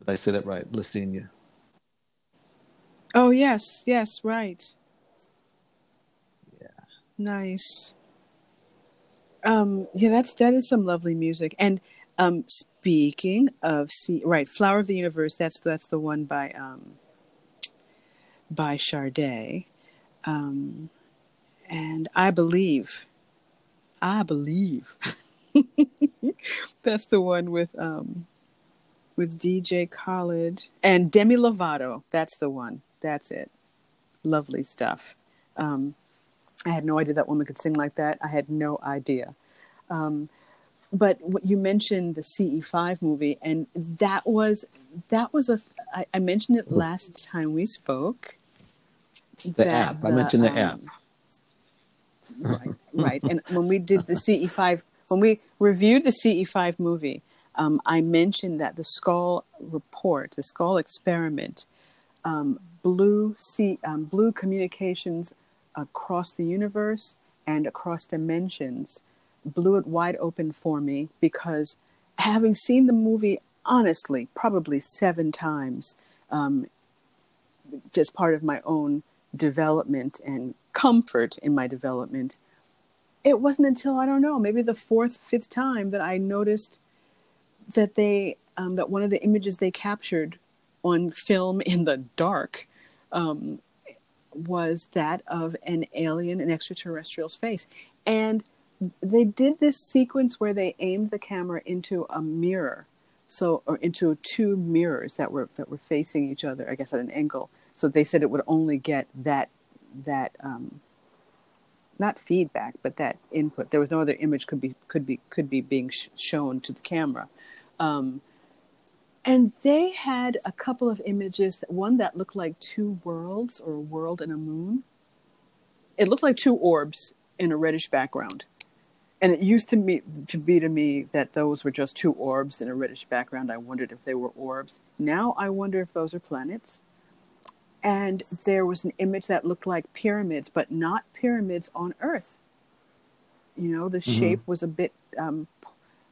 Did I say that right? Le Cygne. Oh yes, yes, right. Nice. Um, yeah, that's that is some lovely music. And um, speaking of C, right, "Flower of the Universe." That's that's the one by um, by Sade, um, and I believe, I believe, that's the one with um, with DJ Khaled and Demi Lovato. That's the one. That's it. Lovely stuff. Um, I had no idea that woman could sing like that. I had no idea. Um, but what you mentioned the CE5 movie, and that was that was a. I, I mentioned it last time we spoke. The app. I mentioned the app. Right, right. And when we did the CE5, when we reviewed the CE5 movie, um, I mentioned that the Scole report, the Scole experiment, um, blew C, um, blew communications across the universe and across dimensions, blew it wide open for me because having seen the movie honestly probably seven times, um, just part of my own development and comfort in my development. It wasn't until I don't know, maybe the fourth, fifth time that I noticed that they um, that one of the images they captured on film in the dark um, was that of an alien, an extraterrestrial's face, and they did this sequence where they aimed the camera into a mirror, so or into two mirrors that were that were facing each other, I guess at an angle. So they said it would only get that that um, not feedback, but that input. There was no other image could be could be could be being sh- shown to the camera. Um, and they had a couple of images, one that looked like two worlds or a world and a moon. It looked like two orbs in a reddish background. And it used to me to be to me that those were just two orbs in a reddish background. I wondered if they were orbs. Now I wonder if those are planets. And there was an image that looked like pyramids, but not pyramids on Earth. You know, the shape was a bit um,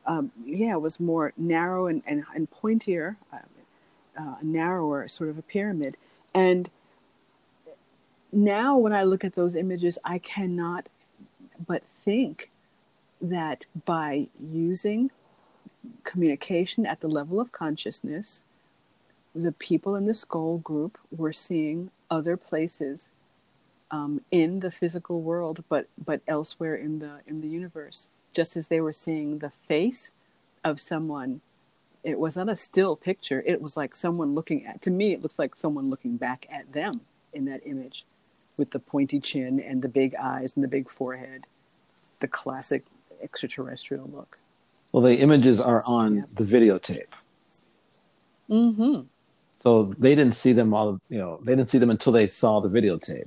um, yeah, was more narrow and, and, and pointier, uh, uh, narrower, sort of a pyramid. And now, when I look at those images, I cannot but think that by using communication at the level of consciousness, the people in the Scole group were seeing other places um, in the physical world, but but elsewhere in the in the universe just as they were seeing the face of someone it was not a still picture it was like someone looking at to me it looks like someone looking back at them in that image with the pointy chin and the big eyes and the big forehead the classic extraterrestrial look Well, the images are on Yeah. the videotape. mm-hmm So they didn't see them all. You know, they didn't see them until they saw the videotape.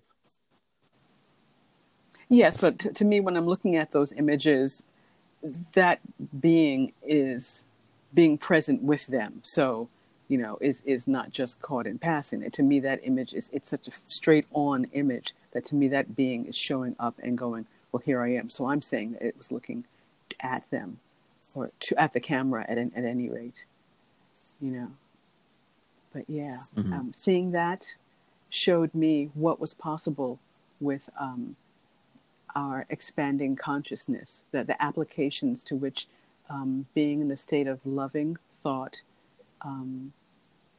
Yes, but to, to me, when I'm looking at those images, that being is being present with them. So, you know, is is not just caught in passing. And to me, that image is it's such a straight on image that to me that being is showing up and going, well, here I am. So I'm saying that it was looking at them or to at the camera at at any rate, you know. But yeah, mm-hmm. um, seeing that showed me what was possible with um, our expanding consciousness, that the applications to which um, being in the state of loving thought um,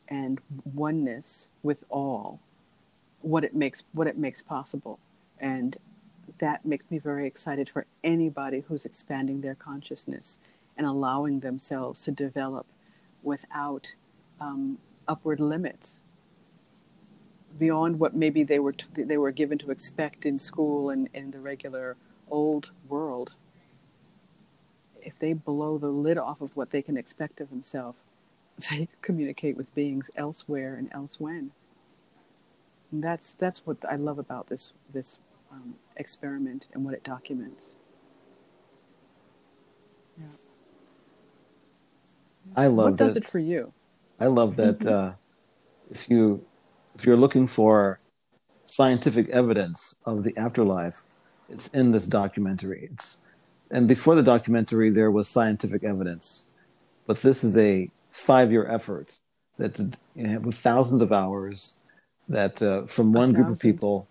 and oneness with all, what it makes what it makes possible, and that makes me very excited for anybody who's expanding their consciousness and allowing themselves to develop without um, upward limits beyond what maybe they were t- they were given to expect in school and in the regular old world. If they blow the lid off of what they can expect of themselves they communicate with beings elsewhere and elsewhen and that's that's what I love about this this um, experiment and what it documents. Yeah. I love what does that, it for you? I love that uh, if you if you're looking for scientific evidence of the afterlife, it's in this documentary. It's and before the documentary, there was scientific evidence, but this is a five-year effort that you know, with thousands of hours that uh, from one group of people,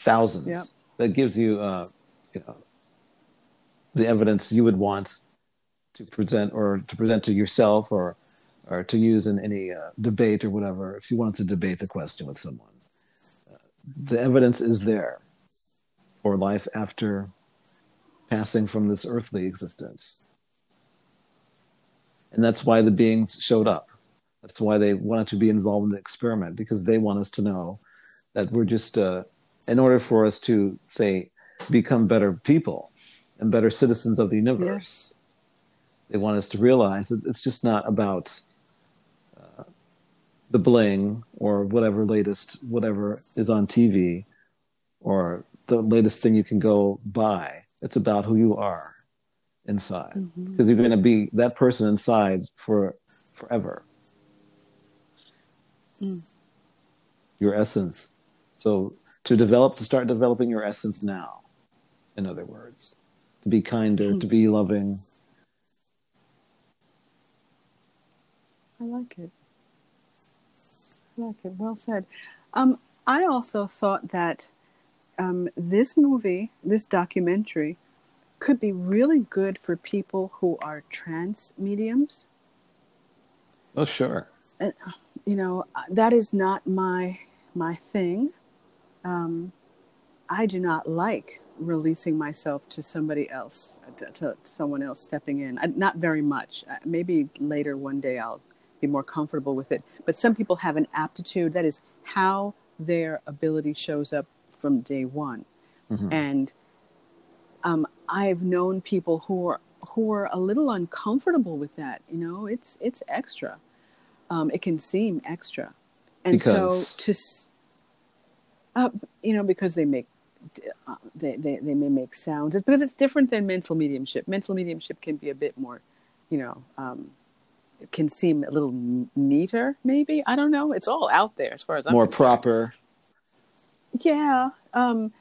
thousands. Yep. That gives you, uh, you know, the evidence you would want to present or to present to yourself or or to use in any uh, debate or whatever, if you wanted to debate the question with someone, uh, the evidence is there for life after passing from this earthly existence. And that's why the beings showed up. That's why they wanted to be involved in the experiment, because they want us to know that we're just, uh, in order for us to, say, become better people and better citizens of the universe, yes. they want us to realize that it's just not about the bling or whatever latest whatever is on TV or the latest thing you can go buy. It's about who you are inside because mm-hmm. you're going to be that person inside for forever. Mm. Your essence. So to develop, to start developing your essence now, in other words, to be kinder, mm. to be loving. I like it like it. Well said. Um, I also thought that um, this movie, this documentary, could be really good for people who are trance mediums. Oh, sure. And, you know, that is not my my thing. Um, I do not like releasing myself to somebody else, to, to someone else stepping in. I, not very much. Maybe later one day I'll be more comfortable with it. But some people have an aptitude that is how their ability shows up from day one. Mm-hmm. And um, I've known people who are who are a little uncomfortable with that. You know, it's it's extra. Um, it can seem extra, and because... so to, uh, you know, because they make uh, they, they they may make sounds. It's because it's different than mental mediumship. Mental mediumship can be a bit more, you know, um, can seem a little neater, maybe. I don't know. It's all out there as far as I'm more concerned. proper. Yeah. Um,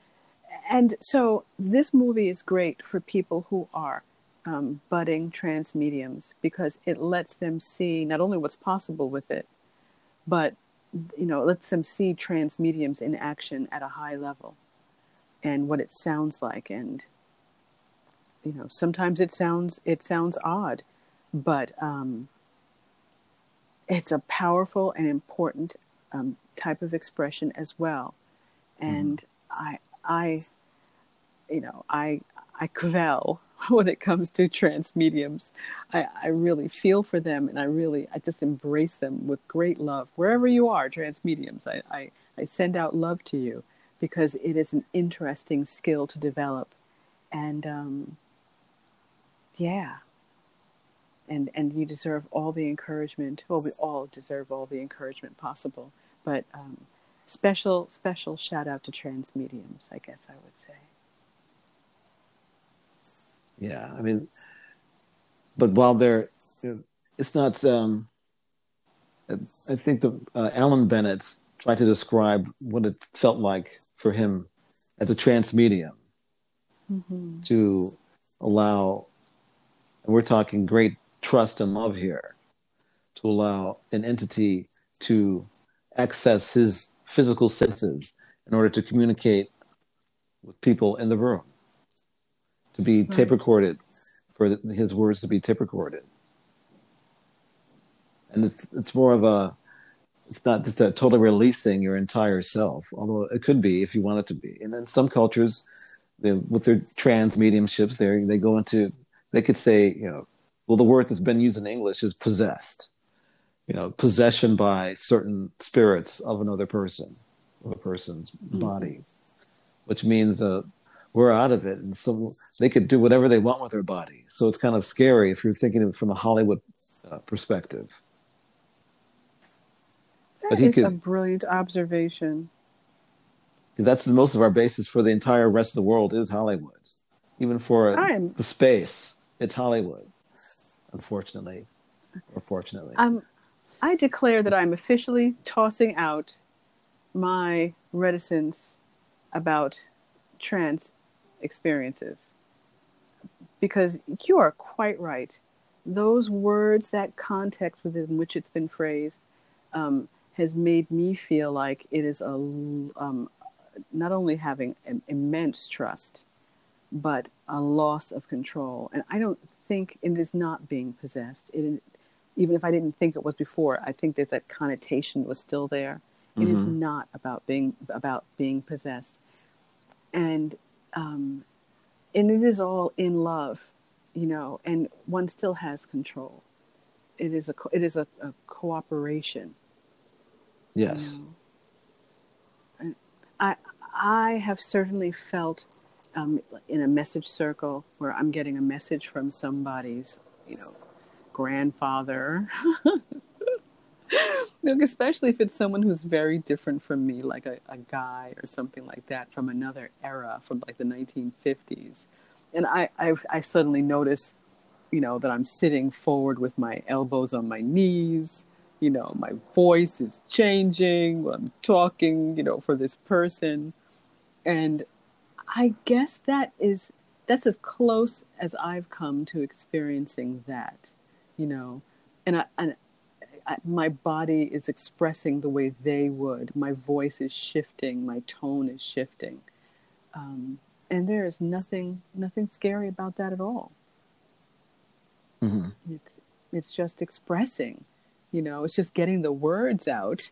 and so this movie is great for people who are um, budding trance mediums because it lets them see not only what's possible with it, but you know, it lets them see trance mediums in action at a high level and what it sounds like. And you know, sometimes it sounds it sounds odd, but um, it's a powerful and important um, type of expression as well. And mm-hmm. I, I, you know, I, I quell when it comes to trance mediums. I, I really feel for them and I really, I just embrace them with great love. Wherever you are, trance mediums, I, I, I send out love to you because it is an interesting skill to develop. And um, yeah, and and you deserve all the encouragement. Well, we all deserve all the encouragement possible, but um, special special shout out to trance mediums. I guess I would say. Yeah, I mean, but while they're, it's not. Um, I think the uh, Alan Bennett tried to describe what it felt like for him as a trance medium mm-hmm. to allow, and we're talking great trust and love here, to allow an entity to access his physical senses in order to communicate with people in the room, to be right. tape recorded, for his words to be tape recorded. And it's it's more of a it's not just a totally releasing your entire self, although it could be if you want it to be. And in some cultures, they, with their trance mediumships, they they go into they could say, you know, well, the word that's been used in English is possessed. You know, possession by certain spirits of another person, of a person's mm-hmm. body, which means uh, we're out of it, and so they could do whatever they want with their body. So it's kind of scary if you're thinking of it from a Hollywood uh, perspective. That he could, a brilliant observation. That's most of our basis for the entire rest of the world is Hollywood. Even for I'm, the space, it's Hollywood. Unfortunately, or fortunately. Um, I declare that I'm officially tossing out my reticence about trance experiences because you are quite right. Those words, that context within which it's been phrased, um, has made me feel like it is a um, not only having an immense trust, but a loss of control. And I don't think it is not being possessed. It, even if I didn't think it was before, I think that that connotation was still there. It mm-hmm. is not about being about being possessed, and um, and it is all in love, you know. And one still has control. It is a it is a, a cooperation Yes. You know? I I have certainly felt um, in a message circle where I'm getting a message from somebody's, you know, grandfather. Look, especially if it's someone who's very different from me, like a, a guy or something like that from another era, from like the 1950s. And I, I, I suddenly notice, you know, that I'm sitting forward with my elbows on my knees, you know, my voice is changing I'm talking, you know, for this person. And I guess that is that's as close as I've come to experiencing that, you know. And I, and I, my body is expressing the way they would. My voice is shifting. My tone is shifting. Um, and there is nothing nothing scary about that at all. Mm-hmm. It's it's just expressing you know, it's just getting the words out.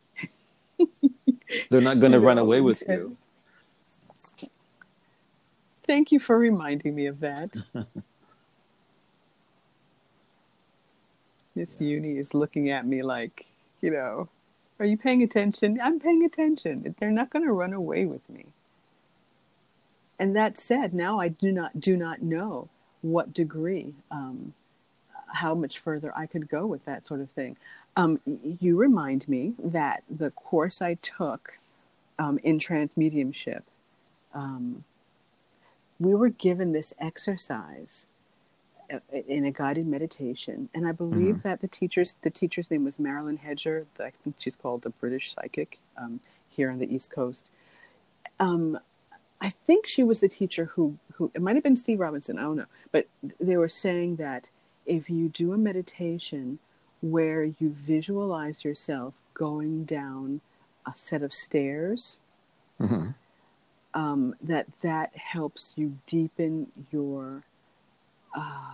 They're not going to run away with you. Thank you for reminding me of that. Miss Uni is looking at me like, you know, are you paying attention? I'm paying attention. They're not going to run away with me. And that said, now I do not do not know what degree, um, how much further I could go with that sort of thing. Um, you remind me that the course I took um, in trance mediumship, um, we were given this exercise uh, in a guided meditation, and I believe mm-hmm. that the teacher's the teacher's name was Marilyn Hedger. I think she's called the British psychic um, here on the East Coast. Um, I think she was the teacher who who it might have been Steve Robinson. I don't know, but they were saying that if you do a meditation where you visualize yourself going down a set of stairs. Mm-hmm. Um, that that helps you deepen your uh,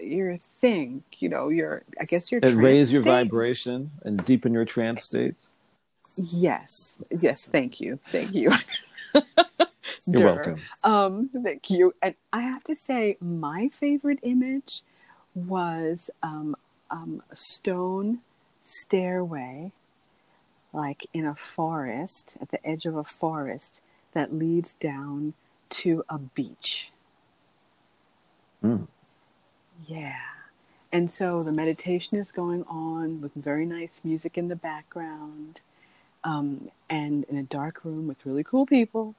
your thing. You know, your I guess your and raise your vibration and deepen your trance states. Yes, yes. Thank you, thank you. You're welcome. Um, thank you. And I have to say, my favorite image was um, um, a stone stairway, like in a forest, at the edge of a forest, that leads down to a beach. Mm. Yeah. And so the meditation is going on with very nice music in the background um, and in a dark room with really cool people.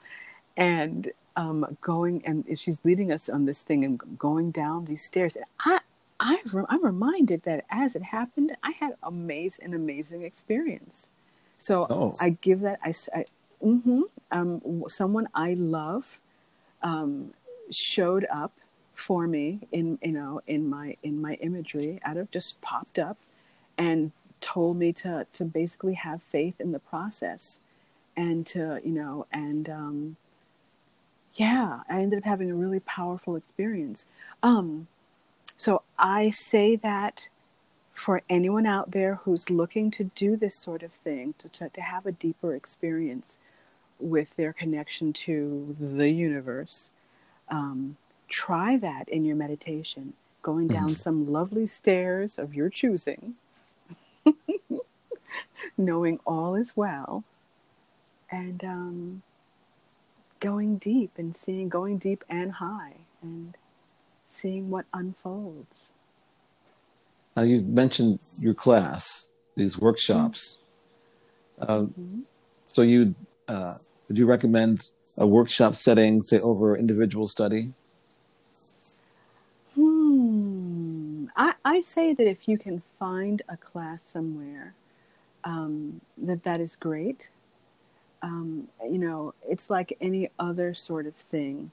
And um, going, and she's leading us on this thing and going down these stairs. And I, I, I'm reminded that as it happened, I had amazing, an amazing experience. So oh. I give that, I, I mm-hmm, um, someone I love um, showed up for me in you know in my in my imagery out of just popped up and told me to to basically have faith in the process and to you know and um yeah i ended up having a really powerful experience um so i say that for anyone out there who's looking to do this sort of thing to, to, to have a deeper experience with their connection to the universe um, try that in your meditation, going down mm-hmm. some lovely stairs of your choosing, knowing all is well, and um, going deep and seeing, going deep and high, and seeing what unfolds. Now, you've mentioned your class, these workshops. Mm-hmm. Uh, mm-hmm. So, you uh, would you recommend a workshop setting, say, over individual study? I, I say that if you can find a class somewhere, um, that that is great. Um, you know, it's like any other sort of thing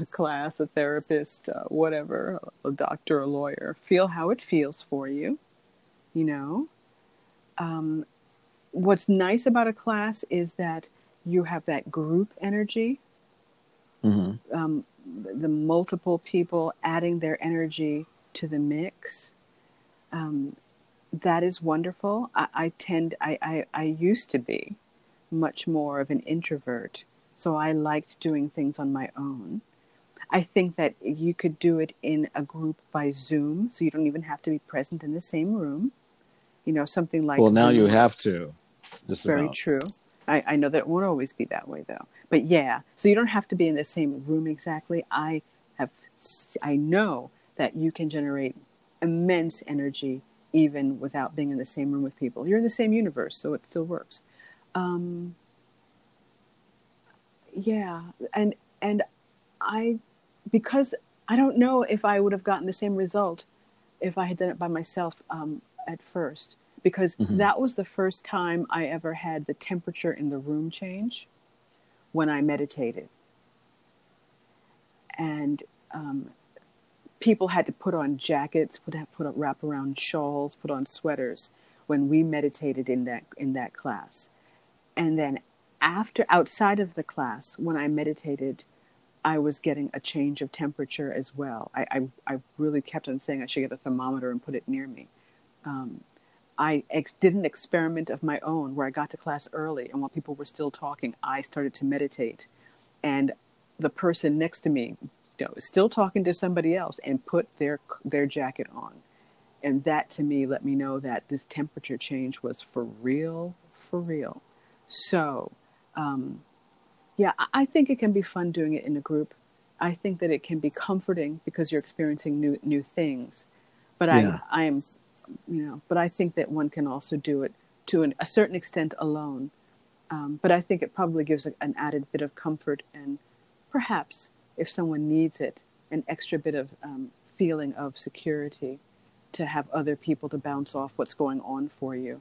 a class, a therapist, uh, whatever, a doctor, a lawyer. Feel how it feels for you, you know. Um, what's nice about a class is that you have that group energy. Mm-hmm. Um, the multiple people adding their energy to the mix. Um, that is wonderful. I, I tend, I, I, I used to be much more of an introvert, so I liked doing things on my own. I think that you could do it in a group by Zoom, so you don't even have to be present in the same room. You know, something like. Well, now Zoom. you have to. Very about. true. I, I know that it won't always be that way, though. But yeah, so you don't have to be in the same room exactly. I have, I know that you can generate immense energy even without being in the same room with people. You're in the same universe, so it still works. Um, yeah, and and I because I don't know if I would have gotten the same result if I had done it by myself um, at first because mm-hmm. that was the first time I ever had the temperature in the room change when I meditated. And um, people had to put on jackets, put put up wrap around shawls, put on sweaters when we meditated in that in that class. And then after outside of the class, when I meditated, I was getting a change of temperature as well. I I, I really kept on saying I should get a thermometer and put it near me. Um, I ex- did an experiment of my own where I got to class early, and while people were still talking, I started to meditate, and the person next to me you know, still talking to somebody else and put their their jacket on. And that to me let me know that this temperature change was for real, for real. So, um, yeah, I think it can be fun doing it in a group. I think that it can be comforting because you're experiencing new new things. But yeah. I I am, you know, but I think that one can also do it to an, a certain extent alone. Um, but I think it probably gives a, an added bit of comfort and perhaps if someone needs it, an extra bit of um, feeling of security to have other people to bounce off what's going on for you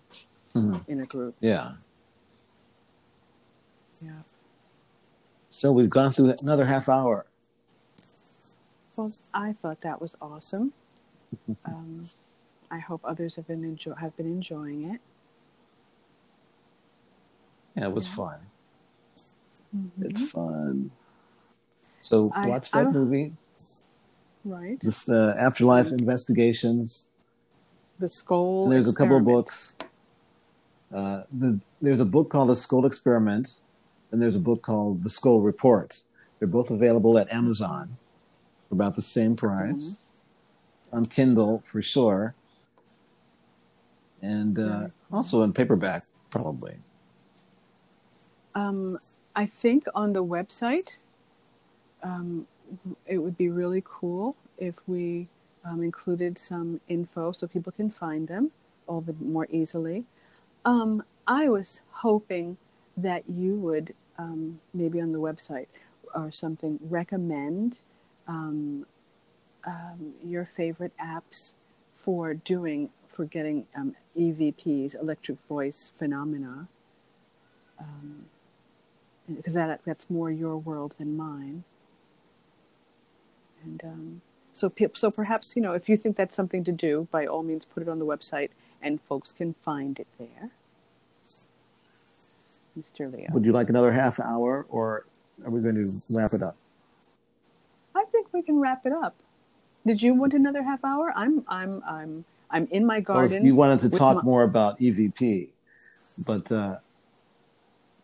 mm-hmm. in a group. Yeah. Yeah. So we've gone through another half hour. Well, I thought that was awesome. um, I hope others have been enjoy- have been enjoying it. Yeah, it was yeah. fun. Mm-hmm. It's fun. So I, watch that I, movie. Right. This uh, Afterlife Investigations. The Scole. And there's experiment. a couple of books. Uh, the, there's a book called The Scole Experiment, and there's a book called The Scole Report. They're both available at Amazon for about the same price. Mm-hmm. On Kindle for sure, and uh, also in paperback probably. Um, I think on the website um, it would be really cool if we um, included some info so people can find them all the more easily. Um, I was hoping that you would um, maybe on the website or something recommend um, um, your favorite apps for doing for getting um, EVPs, electric voice phenomena, because that that's more your world than mine. And um, so, so perhaps you know, if you think that's something to do, by all means, put it on the website, and folks can find it there. Mr. Leo, Would you like another half hour, or are we going to wrap it up? I think we can wrap it up. Did you want another half hour? I'm, I'm, I'm, I'm in my garden. If you wanted to talk my- more about EVP, but uh,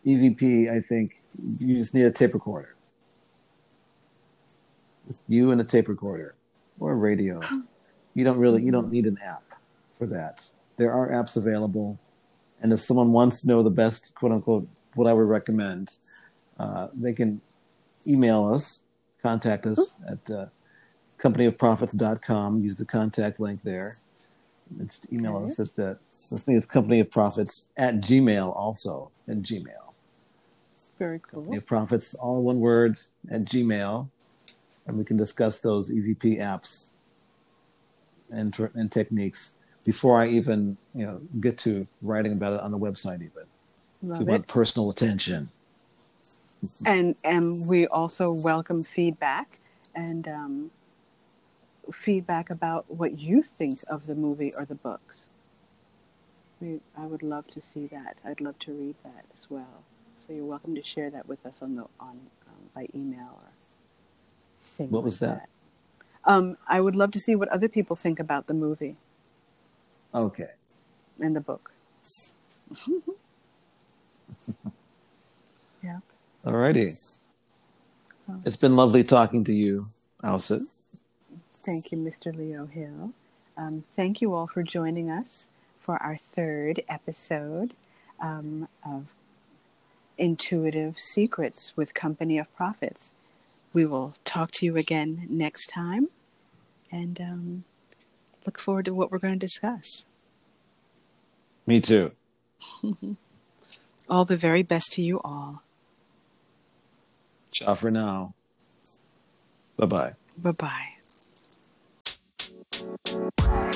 EVP, I think you just need a tape recorder. It's you and a tape recorder or a radio. You don't really, you don't need an app for that. There are apps available, and if someone wants to know the best, quote unquote, what I would recommend, uh, they can email us, contact us at uh, companyofprophets.com. Use the contact link there. It's email Okay. us at uh, I think it's company of prophets at Gmail also at Gmail. Very Company cool. of prophets, all one word at Gmail, and we can discuss those EVP apps and and techniques before I even you know get to writing about it on the website. Even if you Love want personal attention. And and we also welcome feedback and um, feedback about what you think of the movie or the books. We, I would love to see that. I'd love to read that as well. So you're welcome to share that with us on the on um, by email or thing. What was like that? Um, I would love to see what other people think about the movie Okay. In the book. yeah. Alrighty. It's been lovely talking to you, Alcid. Thank you, Mr. Leo Hill. Um, thank you all for joining us for our third episode um, of Intuitive Secrets with Company of Prophets. We will talk to you again next time and um, look forward to what we're going to discuss. Me too. All the very best to you all. Ciao for now. Bye bye. Bye bye.